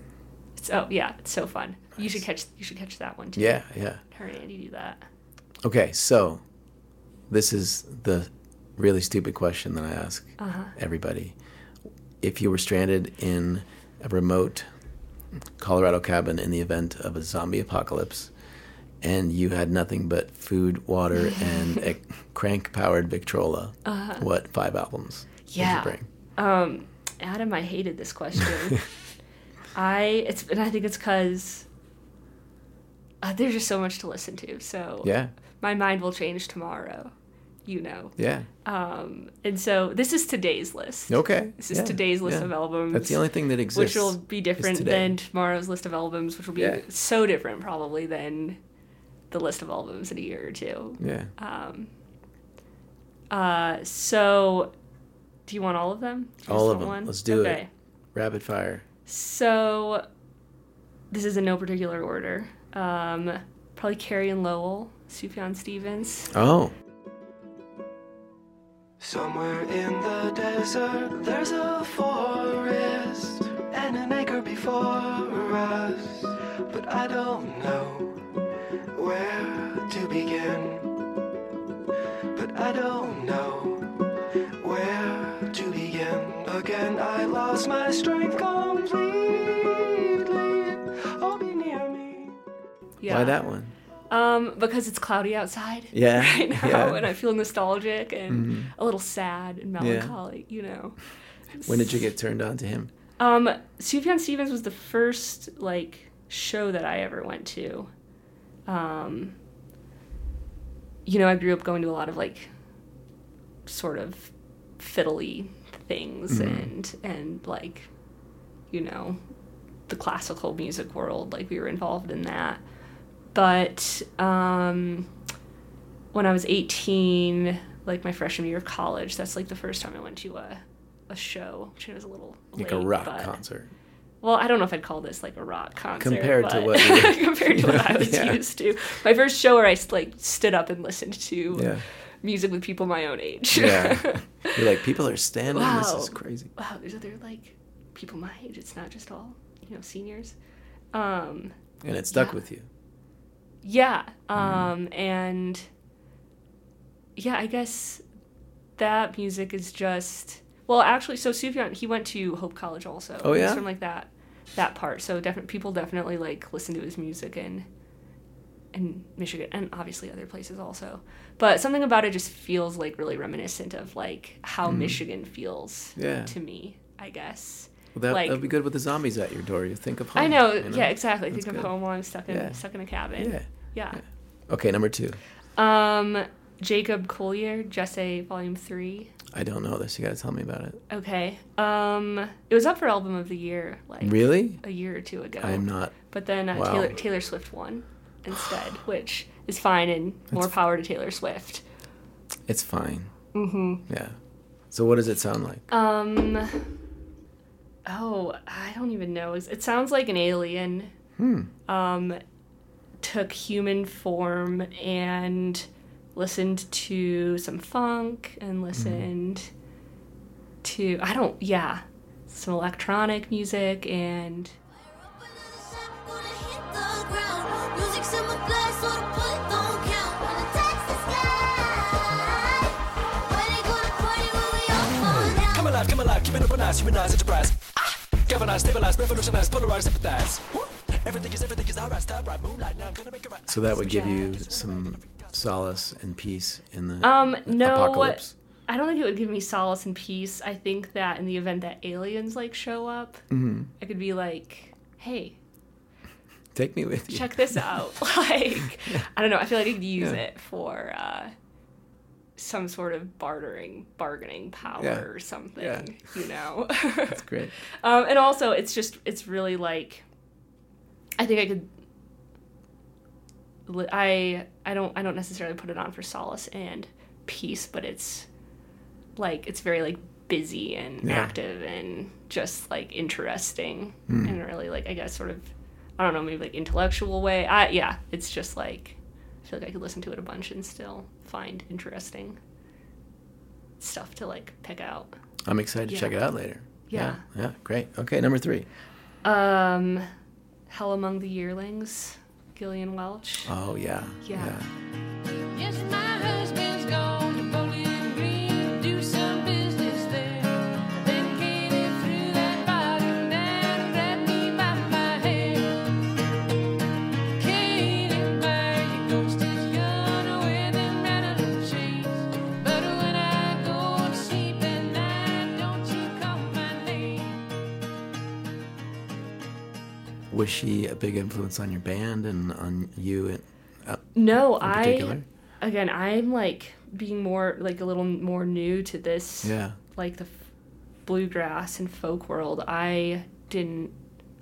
it's, oh yeah, it's so fun. You should catch you should catch that one too. yeah, yeah. Her and Andy do that. Okay, so this is the really stupid question that I ask Uh-huh. everybody. If you were stranded in a remote Colorado cabin in the event of a zombie apocalypse and you had nothing but food, water, and a crank powered Victrola, what five albums would Uh-huh. Yeah. you bring? Um, Adam, I hated this question. I it's and I think it's because uh, there's just so much to listen to. So Yeah, my mind will change tomorrow. You know. yeah. Um, and so this is today's list. Okay. This is yeah, today's list yeah. of albums. That's the only thing that exists. which will be different than tomorrow's list of albums, which will be Yeah. so different probably than the list of albums in a year or two. Yeah. Um, uh, so, do you want all of them? All of them. Let's do it. okay. Rapid fire. So, this is in no particular order. Um, probably Carrie and Lowell, Sufjan Stevens. Oh, Somewhere in the desert, there's a forest and an acre before us. But I don't know where to begin. But I don't know where to begin. Again, I lost my strength completely. Oh, be near me. Yeah. why that one? Um, because it's cloudy outside. Yeah, Right now, yeah. and I feel nostalgic and Mhm. a little sad and melancholy. You know. When did you get turned on to him? Um, Sufjan Stevens was the first like show that I ever went to. Um, you know, I grew up going to a lot of like sort of fiddly things and and like you know the classical music world like we were involved in that but um when i was 18 like my freshman year of college that's like the first time i went to a a show which was a little Like a rock but- concert. well, I don't know if I'd call this like a rock concert Compared to what compared to what I was Yeah. used to. My first show where I like stood up and listened to Yeah. music with people my own age. Yeah. You're like, people are standing. Wow. This is crazy. wow, there's other like people my age. It's not just all you know seniors. Um, And it stuck Yeah. with you. Yeah, Mm-hmm. um, and yeah, I guess that music is just well, actually, so Sufjan he went to Hope College also. Oh, yeah? from like that that part. So definitely people definitely like listen to his music in in Michigan and obviously other places also. But something about it just feels like really reminiscent of like how Michigan feels Mm. Yeah. to me, I guess. Well, that, Like- that'd be good with the zombies at your door. You think of home. I know, you yeah, exactly. That's Think of good. home while I'm stuck in Yeah. stuck in a cabin. Yeah. Yeah. Okay, number two. Um Jacob Collier, Djesse Volume Three. I don't know this. You got to tell me about it. Okay. Um it was up for album of the year like Really? a year or two ago. I am not. But then uh, Wow. Taylor Taylor Swift won instead, which is fine and more power to Taylor Swift. It's fine. Mm-hmm. Yeah. So what does it sound like? Um Oh, I don't even know. It sounds like an alien Hmm. um took human form and listened to some funk and listened to I don't yeah, some electronic music and Come alive, come alive, keep it open eyes, humanize enterprise. Ah! Galvanize, stabilize, revolutionize, polarize, empathize. Woo! Everything is, everything is alright, stop right, moonlight, now I'm gonna make it right. So that would give you some solace and peace in the Um, no, apocalypse. I don't think it would give me solace and peace. I think that in the event that aliens like show up, Mm-hmm. I could be like, "Hey, Take me with you. check this out!" like, I don't know. I feel like I could use Yeah. it for uh, some sort of bartering, bargaining power Yeah. or something. Yeah. You know. That's great. um, and also, it's just it's really like, I think I could. I I don't I don't necessarily put it on for solace and peace, but it's like it's very like busy and Yeah. active and just like interesting Hmm. in a really like I guess sort of I don't know maybe like intellectual way. I yeah, it's just like I feel like I could listen to it a bunch and still find interesting stuff to like pick out. I'm excited to Yeah. check it out later. Yeah. yeah. Yeah, great. Okay, number three. Um, Hell Among the Yearlings, Gillian Welch. Oh, yeah. Yeah. Yes, Was she a big influence on your band and on you? And, uh, No, in I again, I'm like being more like a little more new to this. Yeah. Like the f- bluegrass and folk world. I didn't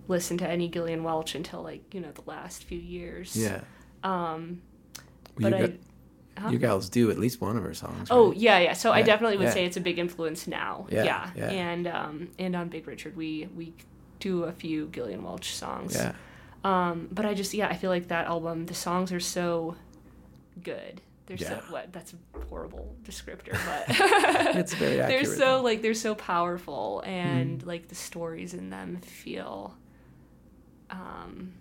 listen to any Gillian Welch until like you know the last few years. Yeah. Um, Well, but you, I. got- Huh? you gals do at least one of her songs. Oh yeah, yeah. So I definitely would yeah. say it's a big influence now. Yeah, Yeah, yeah. and um, and on Big Richard, we we do a few Gillian Welch songs. Yeah. Um, but I just yeah, I feel like that album, the songs are so good. They're so what? That's a horrible descriptor, but It's very accurate. they're so though. Mm. like they're so powerful, and like the stories in them feel, um,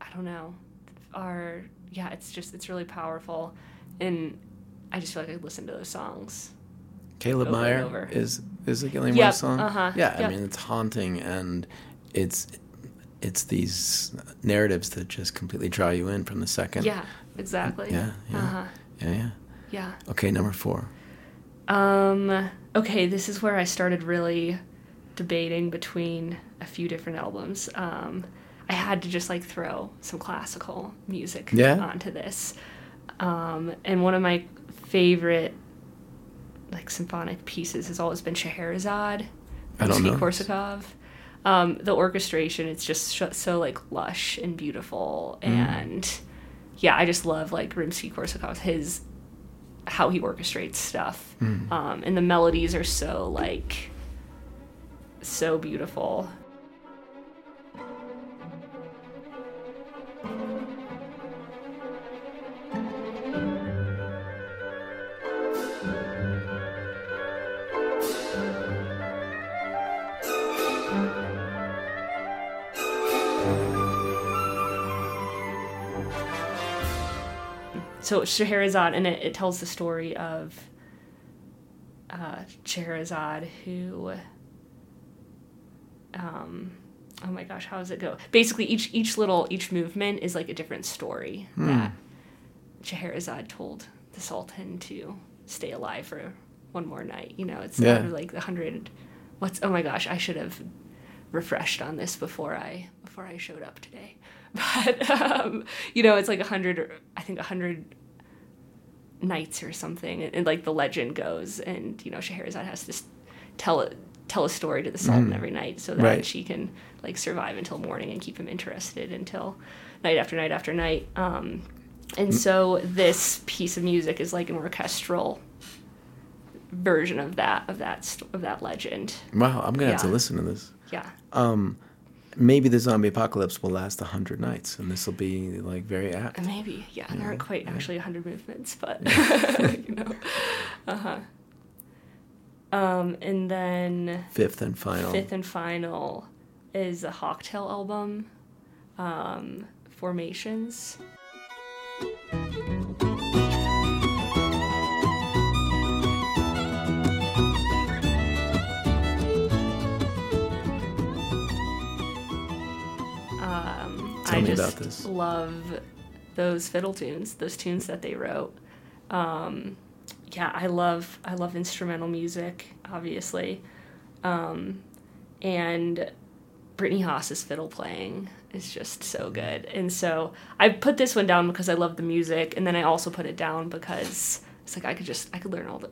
I don't know, are yeah, it's just it's really powerful, and I just feel like I listen to those songs. Caleb over Meyer is is a Gillian Yep, song. uh-huh, Yeah, I mean it's haunting and it's it's these narratives that just completely draw you in from the second. Yeah, exactly. Yeah, yeah. Uh-huh. Yeah, yeah. Yeah. Okay, number four. Um, okay, this is where I started really debating between a few different albums. Um, I had to just like throw some classical music Yeah? onto this. Um, and one of my favorite like symphonic pieces has always been Scheherazade. I don't Rimsky know. Korsakov. Um, the orchestration, it's just sh- so like lush and beautiful, Mm. and yeah, I just love like Rimsky Korsakov. His how he orchestrates stuff, Mm. um, and the melodies are so like so beautiful. So Scheherazade, and it, it tells the story of uh, Scheherazade, who, um, oh my gosh, how does it go? Basically, each each little each movement is like a different story that Scheherazade told the Sultan to stay alive for one more night. You know, it's Yeah. like the hundred. What's oh my gosh, I should have refreshed on this before I before I showed up today. But um, you know, it's like a hundred. I think a hundred nights or something, and, and, like the legend goes, and you know, Scheherazade has to tell it tell a story to the Sultan mm. every night so that Right. she can like survive until morning and keep him interested until night after night after night. Um, and mm. so this piece of music is like an orchestral version of that of that of that legend. Wow, I'm gonna have to listen to this. Yeah. Um, Maybe the zombie apocalypse will last hundred nights, and this will be like very apt. Maybe, yeah. There aren't quite actually a hundred movements, but you know, uh huh. Um, and then Fifth and final. fifth and final is a Hawktail album, um, Formations. Tell I just about this. love those fiddle tunes, those tunes that they wrote. Um, yeah, I love I love instrumental music, obviously, um, and Brittany Haas's fiddle playing is just so good. And so I put this one down because I love the music, and then I also put it down because it's like I could just I could learn all the.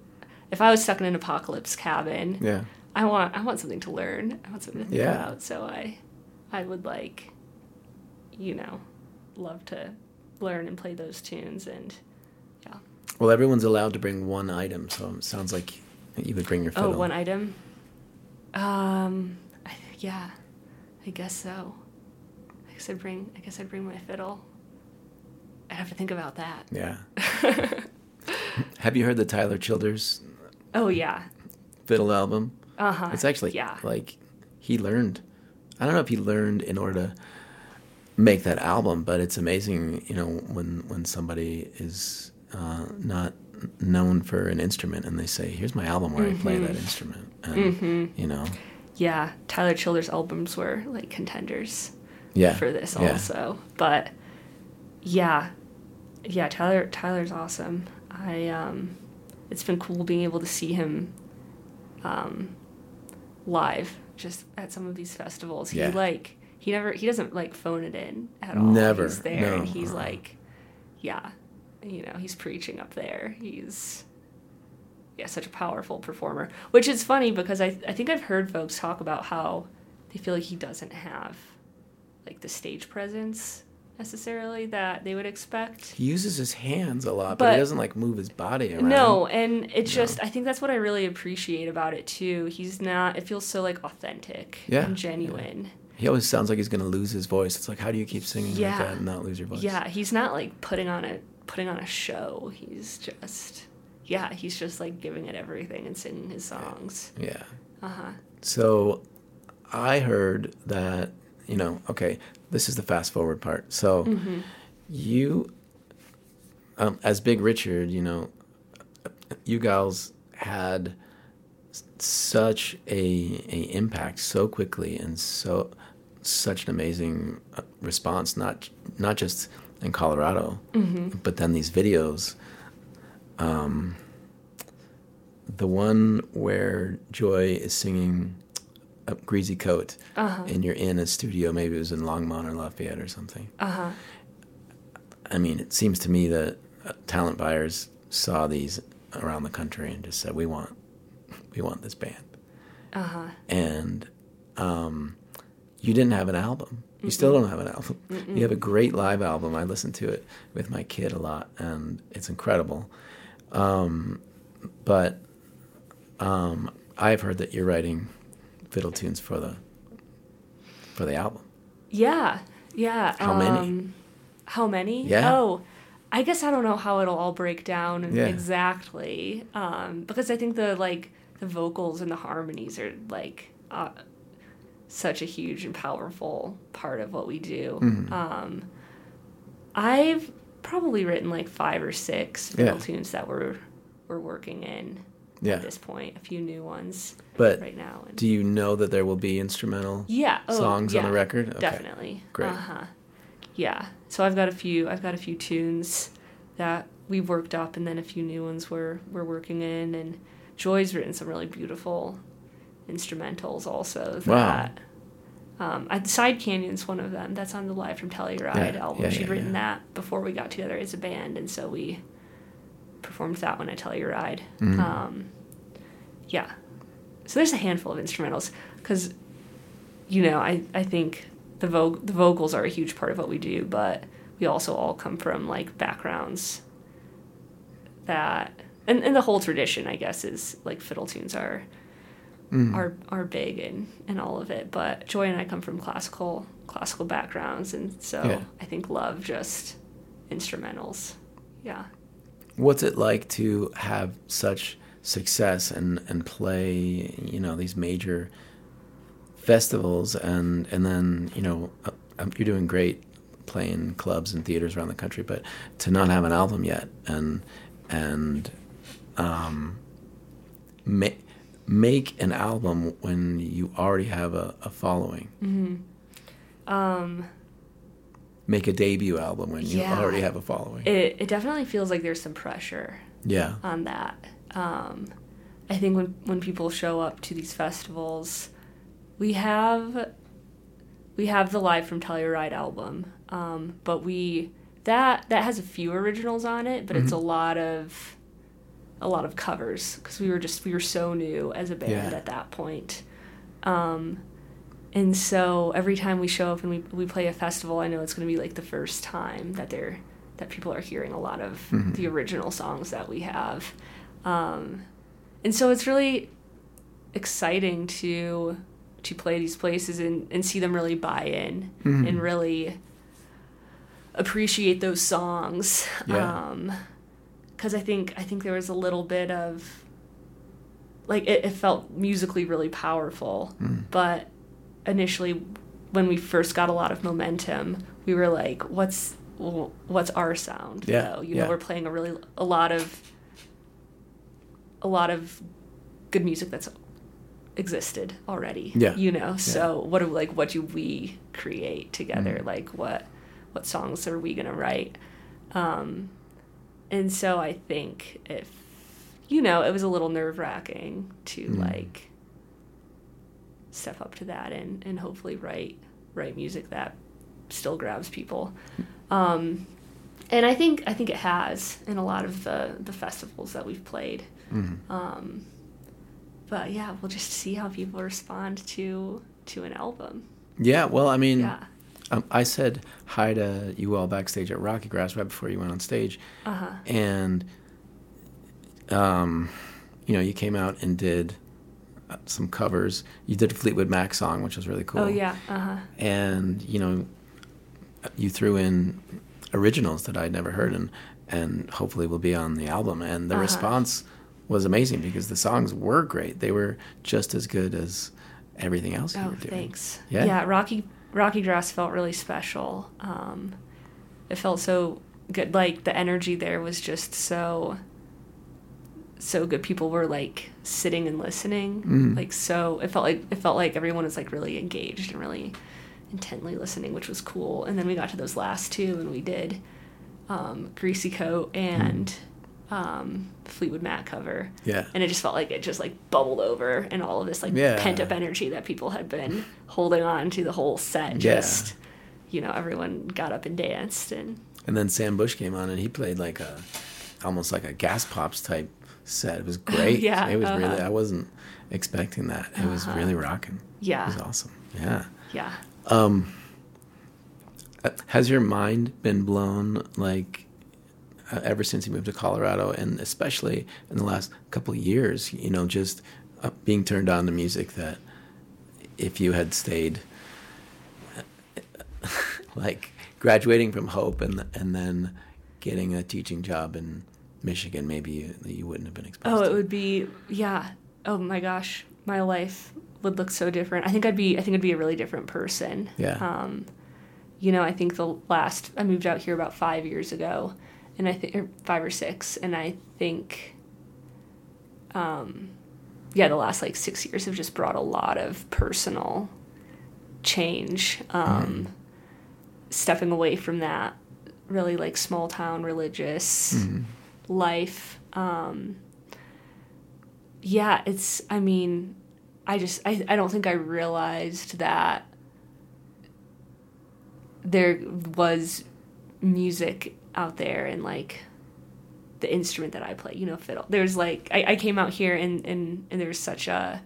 If I was stuck in an apocalypse cabin, Yeah. I want I want something to learn. I want something to think Yeah. about. So I I would like you know love to learn and play those tunes and yeah. Well, everyone's allowed to bring one item, so it sounds like you would bring your fiddle. Oh, one item. Um, I, yeah, I guess so. I guess I'd bring. I guess I'd bring my fiddle. I'd have to think about that. Yeah. Have you heard the Tyler Childers Oh yeah. fiddle album? Uh huh. It's actually yeah. like he learned. I don't know if he learned in order to make that album, but it's amazing, you know, when when somebody is uh, not known for an instrument and they say, "Here's my album where I play Mm-hmm. that instrument," and you know, yeah. Tyler Childers' albums were like contenders yeah, for this yeah. also, but yeah, yeah. Tyler Tyler's awesome. I um, it's been cool being able to see him um, live just at some of these festivals. Yeah. He like he never he doesn't like phone it in at all. Never, He's there no, and he's uh-uh. like yeah. You know, he's preaching up there. He's yeah, such a powerful performer. Which is funny because I I think I've heard folks talk about how they feel like he doesn't have like the stage presence necessarily that they would expect. He uses his hands a lot, but, But- he doesn't like move his body around. No, and it's just I think that's what I really appreciate about it too. He's not it feels so like authentic Yeah, and genuine. He always sounds like he's gonna lose his voice. It's like, how do you keep singing Yeah. like that and not lose your voice? Yeah, he's not like putting on a putting on a show. He's just yeah, he's just like giving it everything and singing his songs. Yeah. Uh-huh. So I heard that, you know, okay, this is the fast forward part. So Mm-hmm. you, um, as Big Richard, you know, you guys had such a, a impact so quickly and so such an amazing uh, response not not just in Colorado but then these videos um the one where Joy is singing a greasy coat and you're in a studio maybe it was in Longmont or Lafayette or something Uh-huh. I mean, it seems to me that uh, talent buyers saw these around the country and just said, "We want, we want this band." Uh huh. and um, you didn't have an album. You still don't have an album. You have a great live album. I listen to it with my kid a lot, and it's incredible. Um, but um, I've heard that you're writing fiddle tunes for the for the album. Yeah, yeah. How many? um, How many? Yeah. Oh, I guess I don't know how it'll all break down Yeah. exactly, um, because I think the like the vocals and the harmonies are like uh, such a huge and powerful part of what we do. Mm-hmm. Um, I've probably written like five or six Yeah. tunes that we're we're working in Yeah, at this point. A few new ones but right now. And do you know that there will be instrumental yeah oh, songs on the record? Okay. definitely Great. uh-huh yeah so i've got a few i've got a few tunes that we've worked up and then a few new ones we're we're working in and joy's written some really beautiful instrumentals also Wow. that. Um, I, side canyon's one of them. That's on the live from telluride Yeah, album. yeah, she'd yeah, written that before we got together as a band and so we performed that one at telluride. Mm-hmm. um, yeah. So there's a handful of instrumentals because you know I, I think the vo- the vocals are a huge part of what we do but we also all come from like backgrounds that and, and the whole tradition i guess is like fiddle tunes are are are big and and all of it but joy and i come from classical classical backgrounds and so Yeah. i think love just instrumentals. Yeah. What's it like to have such success and and play, you know, these major festivals and and then, you know, uh, um, you're doing great playing clubs and theaters around the country, but to not have an album yet and and um make make an album when you already have a, a following. um Make a debut album when you Yeah. already have a following. it, it definitely feels like there's some pressure yeah. on that. Um, I think when when people show up to these festivals, we have we have the live from Telluride album, um, but we that that has a few originals on it, but it's a lot of a lot of covers because we were just we were so new as a band Yeah. at that point. Um, and so every time we show up and we, we play a festival, I know it's going to be like the first time that they're that people are hearing a lot of the original songs that we have. Um, and so it's really exciting to to play these places and, and see them really buy in and really appreciate those songs. Yeah. Um, because I think I think there was a little bit of like it, it felt musically really powerful, but initially when we first got a lot of momentum, we were like, "What's what's our sound?" Yeah, though? you yeah. know, we're playing a really a lot of a lot of good music that's existed already. Yeah, you know. Yeah. So what do like what do we create together? Like what what songs are we gonna write? Um, and so I think if you know, it was a little nerve wracking to like step up to that and, and hopefully write write music that still grabs people. Um, and I think I think it has in a lot of the, the festivals that we've played. Um, but yeah, we'll just see how people respond to to an album. Yeah, well, I mean, Yeah. Um, I said hi to you all backstage at Rocky Grass right before you went on stage, Uh-huh. and um, you know, you came out and did uh, some covers. You did a Fleetwood Mac song, which was really cool. Oh yeah. Uh-huh. and you know, you threw in originals that I'd never heard, and and hopefully will be on the album. And the Uh-huh. response was amazing because the songs were great. They were just as good as everything else you Oh, were doing. thanks. Yeah. Yeah, Rocky Rocky Grass felt really special. Um, it felt so good. Like the energy there was just so so good. People were like sitting and listening. Mm. Like so, it felt like it felt like everyone was like really engaged and really intently listening, which was cool. And then we got to those last two, and we did um, Greasy Coat and um, Fleetwood Mac cover Yeah. and it just felt like it just like bubbled over and all of this like Yeah. pent up energy that people had been holding on to the whole set Yeah. just you know everyone got up and danced and And then Sam Bush came on and he played like a almost like a gas pops type set. It was great. Yeah, it was really. uh-huh. I wasn't expecting that. It was really rocking. Yeah. it was awesome. Yeah. Yeah. Uh, Has your mind been blown like uh, ever since he moved to Colorado, and especially in the last couple of years? You know, just uh, being turned on to music that if you had stayed, like graduating from Hope and and then getting a teaching job in Michigan, maybe you, you wouldn't have been exposed. Oh, to it would be yeah. Oh my gosh, my life would look so different. I think I'd be I think I'd be a really different person. Yeah. Um, you know, I think the last I moved out here about five years ago, and I think or five or six, and I think, um, yeah, the last like six years have just brought a lot of personal change. Um, Stepping away from that really like small town religious life. Um, yeah, it's. I mean, I just I, I don't think I realized that there was music out there and like the instrument that I play, you know, fiddle. There's like I, I came out here and, and and there's such a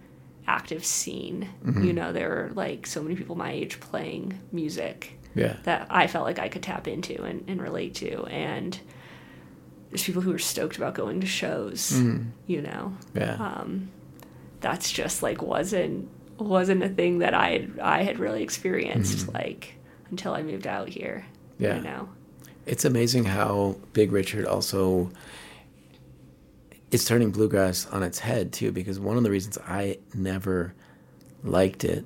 active scene. You mm-hmm. know, there are like so many people my age playing music yeah. that I felt like I could tap into and, and relate to and there's people who are stoked about going to shows, mm-hmm. you know Yeah. um, that's just like wasn't wasn't a thing that I had, I had really experienced mm-hmm. like until I moved out here. Yeah. You know. It's amazing how Big Richard also is turning bluegrass on its head too. Because one of the reasons I never liked it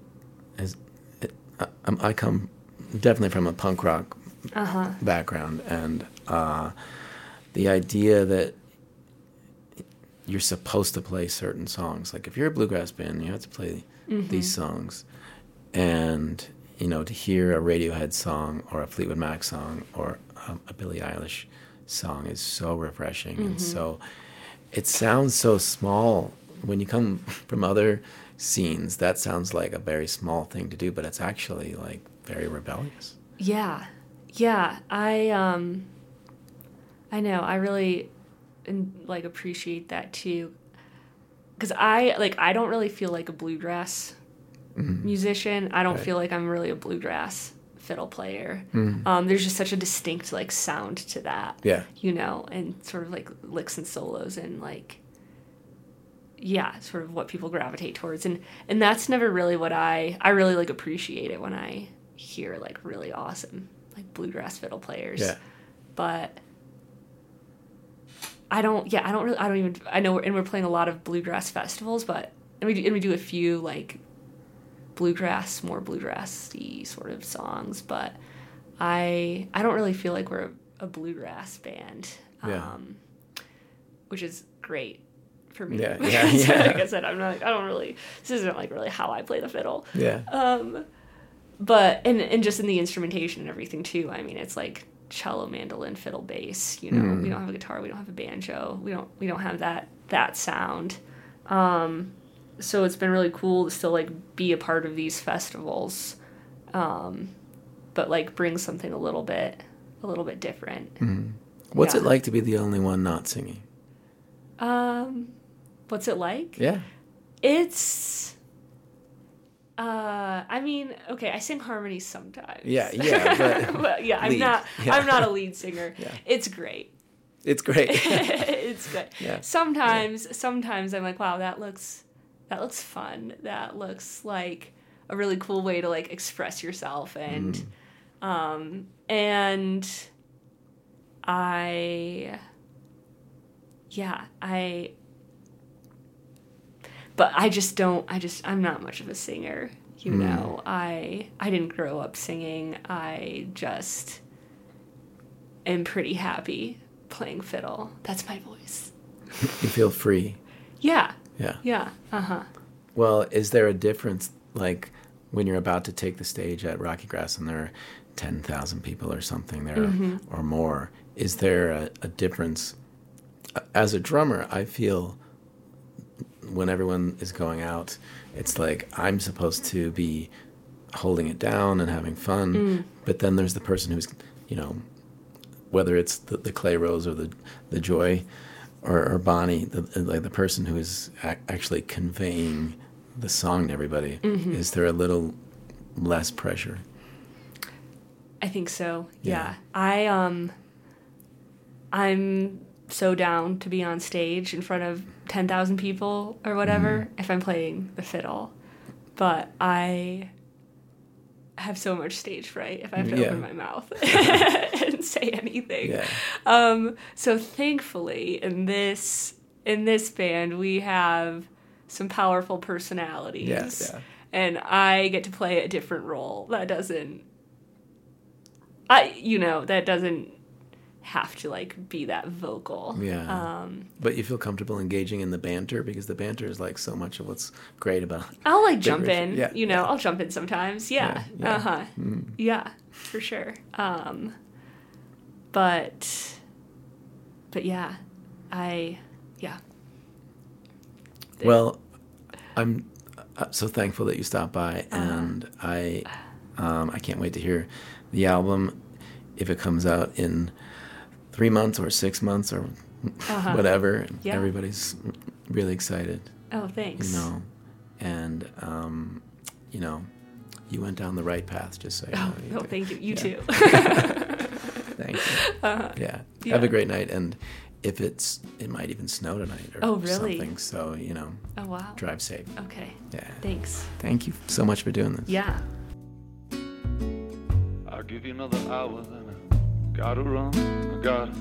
is uh, it, I, I'm- come definitely from a punk rock uh-huh. background, and uh, the idea that you're supposed to play certain songs. Like if you're a bluegrass band, you have to play mm-hmm. these songs, and you know to hear a Radiohead song or a Fleetwood Mac song or um, a Billie Eilish song is so refreshing and so. It sounds so small when you come from other scenes. That sounds like a very small thing to do, but it's actually like very rebellious. Yeah. Yeah. I um I know. I really and like appreciate that too. Cuz I like I don't really feel like a bluegrass musician. I don't Right. feel like I'm really a bluegrass fiddle player. Um there's just such a distinct like sound to that. Yeah. You know, and sort of like licks and solos and like yeah, sort of what people gravitate towards and and that's never really what I I really like appreciate it when I hear like really awesome like bluegrass fiddle players. Yeah. But I don't yeah, I don't really I don't even I know we're, and we're playing a lot of bluegrass festivals, but and we do, and we do a few like bluegrass more bluegrassy sort of songs, but I I don't really feel like we're a, a bluegrass band. Yeah. Um which is great for me. Yeah, yeah, yeah. Like I said, I'm not I don't really this isn't like really how I play the fiddle Yeah. um but and and just in the instrumentation and everything too i mean it's like cello mandolin fiddle bass you know we don't have a guitar we don't have a banjo we don't we don't have that that sound um so it's been really cool to still like be a part of these festivals um but like bring something a little bit a little bit different What's it like to be the only one not singing? um what's it like Yeah. it's uh i mean okay i sing harmonies sometimes Yeah, yeah, but but yeah, I'm not. Yeah. I'm not a lead singer. Yeah. It's great. it's great. it's good. Yeah. Sometimes, sometimes I'm like, wow, that looks, that looks fun. That looks like a really cool way to like express yourself and, Mm. um, and I, yeah, I. But I just don't. I just. I'm not much of a singer. You Mm. know. I. I didn't grow up singing. I just am pretty happy playing fiddle. That's my voice. you feel free. Yeah. Yeah. Yeah. Uh huh. Well, is there a difference, like when you're about to take the stage at RockyGrass and there are ten thousand people or something there Mm-hmm. or more? Is there a, a difference? As a drummer, I feel when everyone is going out, it's like I'm supposed to be holding it down and having fun, Mm. but then there's the person who's, you know, whether it's the, the clay rose or the the joy or, or Bonnie, the, like the person who is ac- actually conveying the song to everybody, Mm-hmm. is there a little less pressure? I think so. Yeah. Yeah. I um I'm so down to be on stage in front of 10,000 people or whatever if I'm playing the fiddle. But I have so much stage fright if I have to Yeah. open my mouth and say anything. Yeah. Um, so thankfully in this in this band we have some powerful personalities. Yeah. And I get to play a different role. That doesn't I you know, that doesn't have to like be that vocal. Yeah. Um But you feel comfortable engaging in the banter because the banter is like so much of what's great about. I'll like jump in. Yeah, you know, I'll jump in sometimes. Yeah. Yeah, yeah. Uh huh. Yeah, for sure. Um, but, but yeah, I, yeah. Well, I'm uh, so thankful that you stopped by, and I, um, I can't wait to hear the album if it comes out in three months or six months or whatever. Yeah. Everybody's really excited, Oh, thanks. you know, and um, you know, you went down the right path. Just so you Oh, know. You no, did. thank you. You Yeah. too. Thank you. yeah. yeah. Have a great night, and if it's, it might even snow tonight or Oh, really? something. So you know, oh wow. drive safe. Okay. Yeah. Thanks. Thank you so much for doing this. Yeah. I'll give you another hour, then I gotta run. I gotta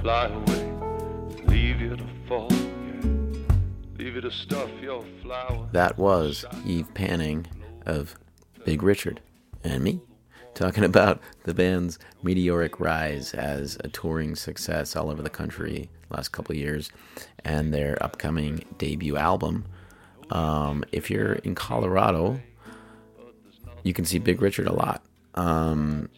fly away, leave you to fall. Yeah. Leave you to stuff your flower. That was Eve Panning of Big Richard and me talking about the band's meteoric rise as a touring success all over the country last couple years and their upcoming debut album. Um, if you're in Colorado, you can see Big Richard a lot. Um,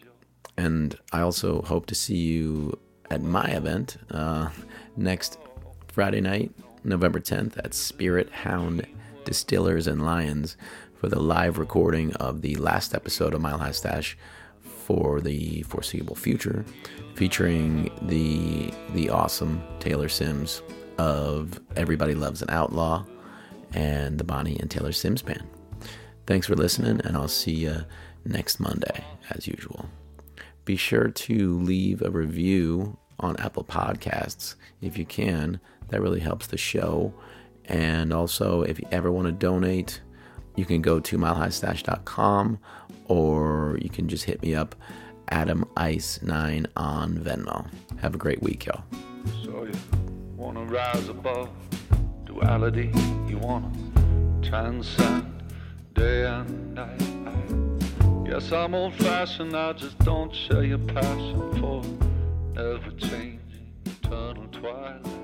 and I also hope to see you at my event uh, next Friday night, November 10th, at Spirit Hound Distillers and Lyons for the live recording of the last episode of Mile High Stash for the foreseeable future, featuring the the awesome Taylor Sims of Everybody Loves an Outlaw and the Bonnie and Taylor Sims band. Thanks for listening, and I'll see you next Monday, as usual. Be sure to leave a review on Apple Podcasts if you can. That really helps the show. And also, if you ever want to donate, you can go to milehighstash.com or you can just hit me up, Adam Ice 9 on Venmo. Have a great week, y'all. So you wanna rise above duality? You wanna transcend day and night? Yes, I'm old fashioned, I just don't share your passion for ever changing eternal twilight.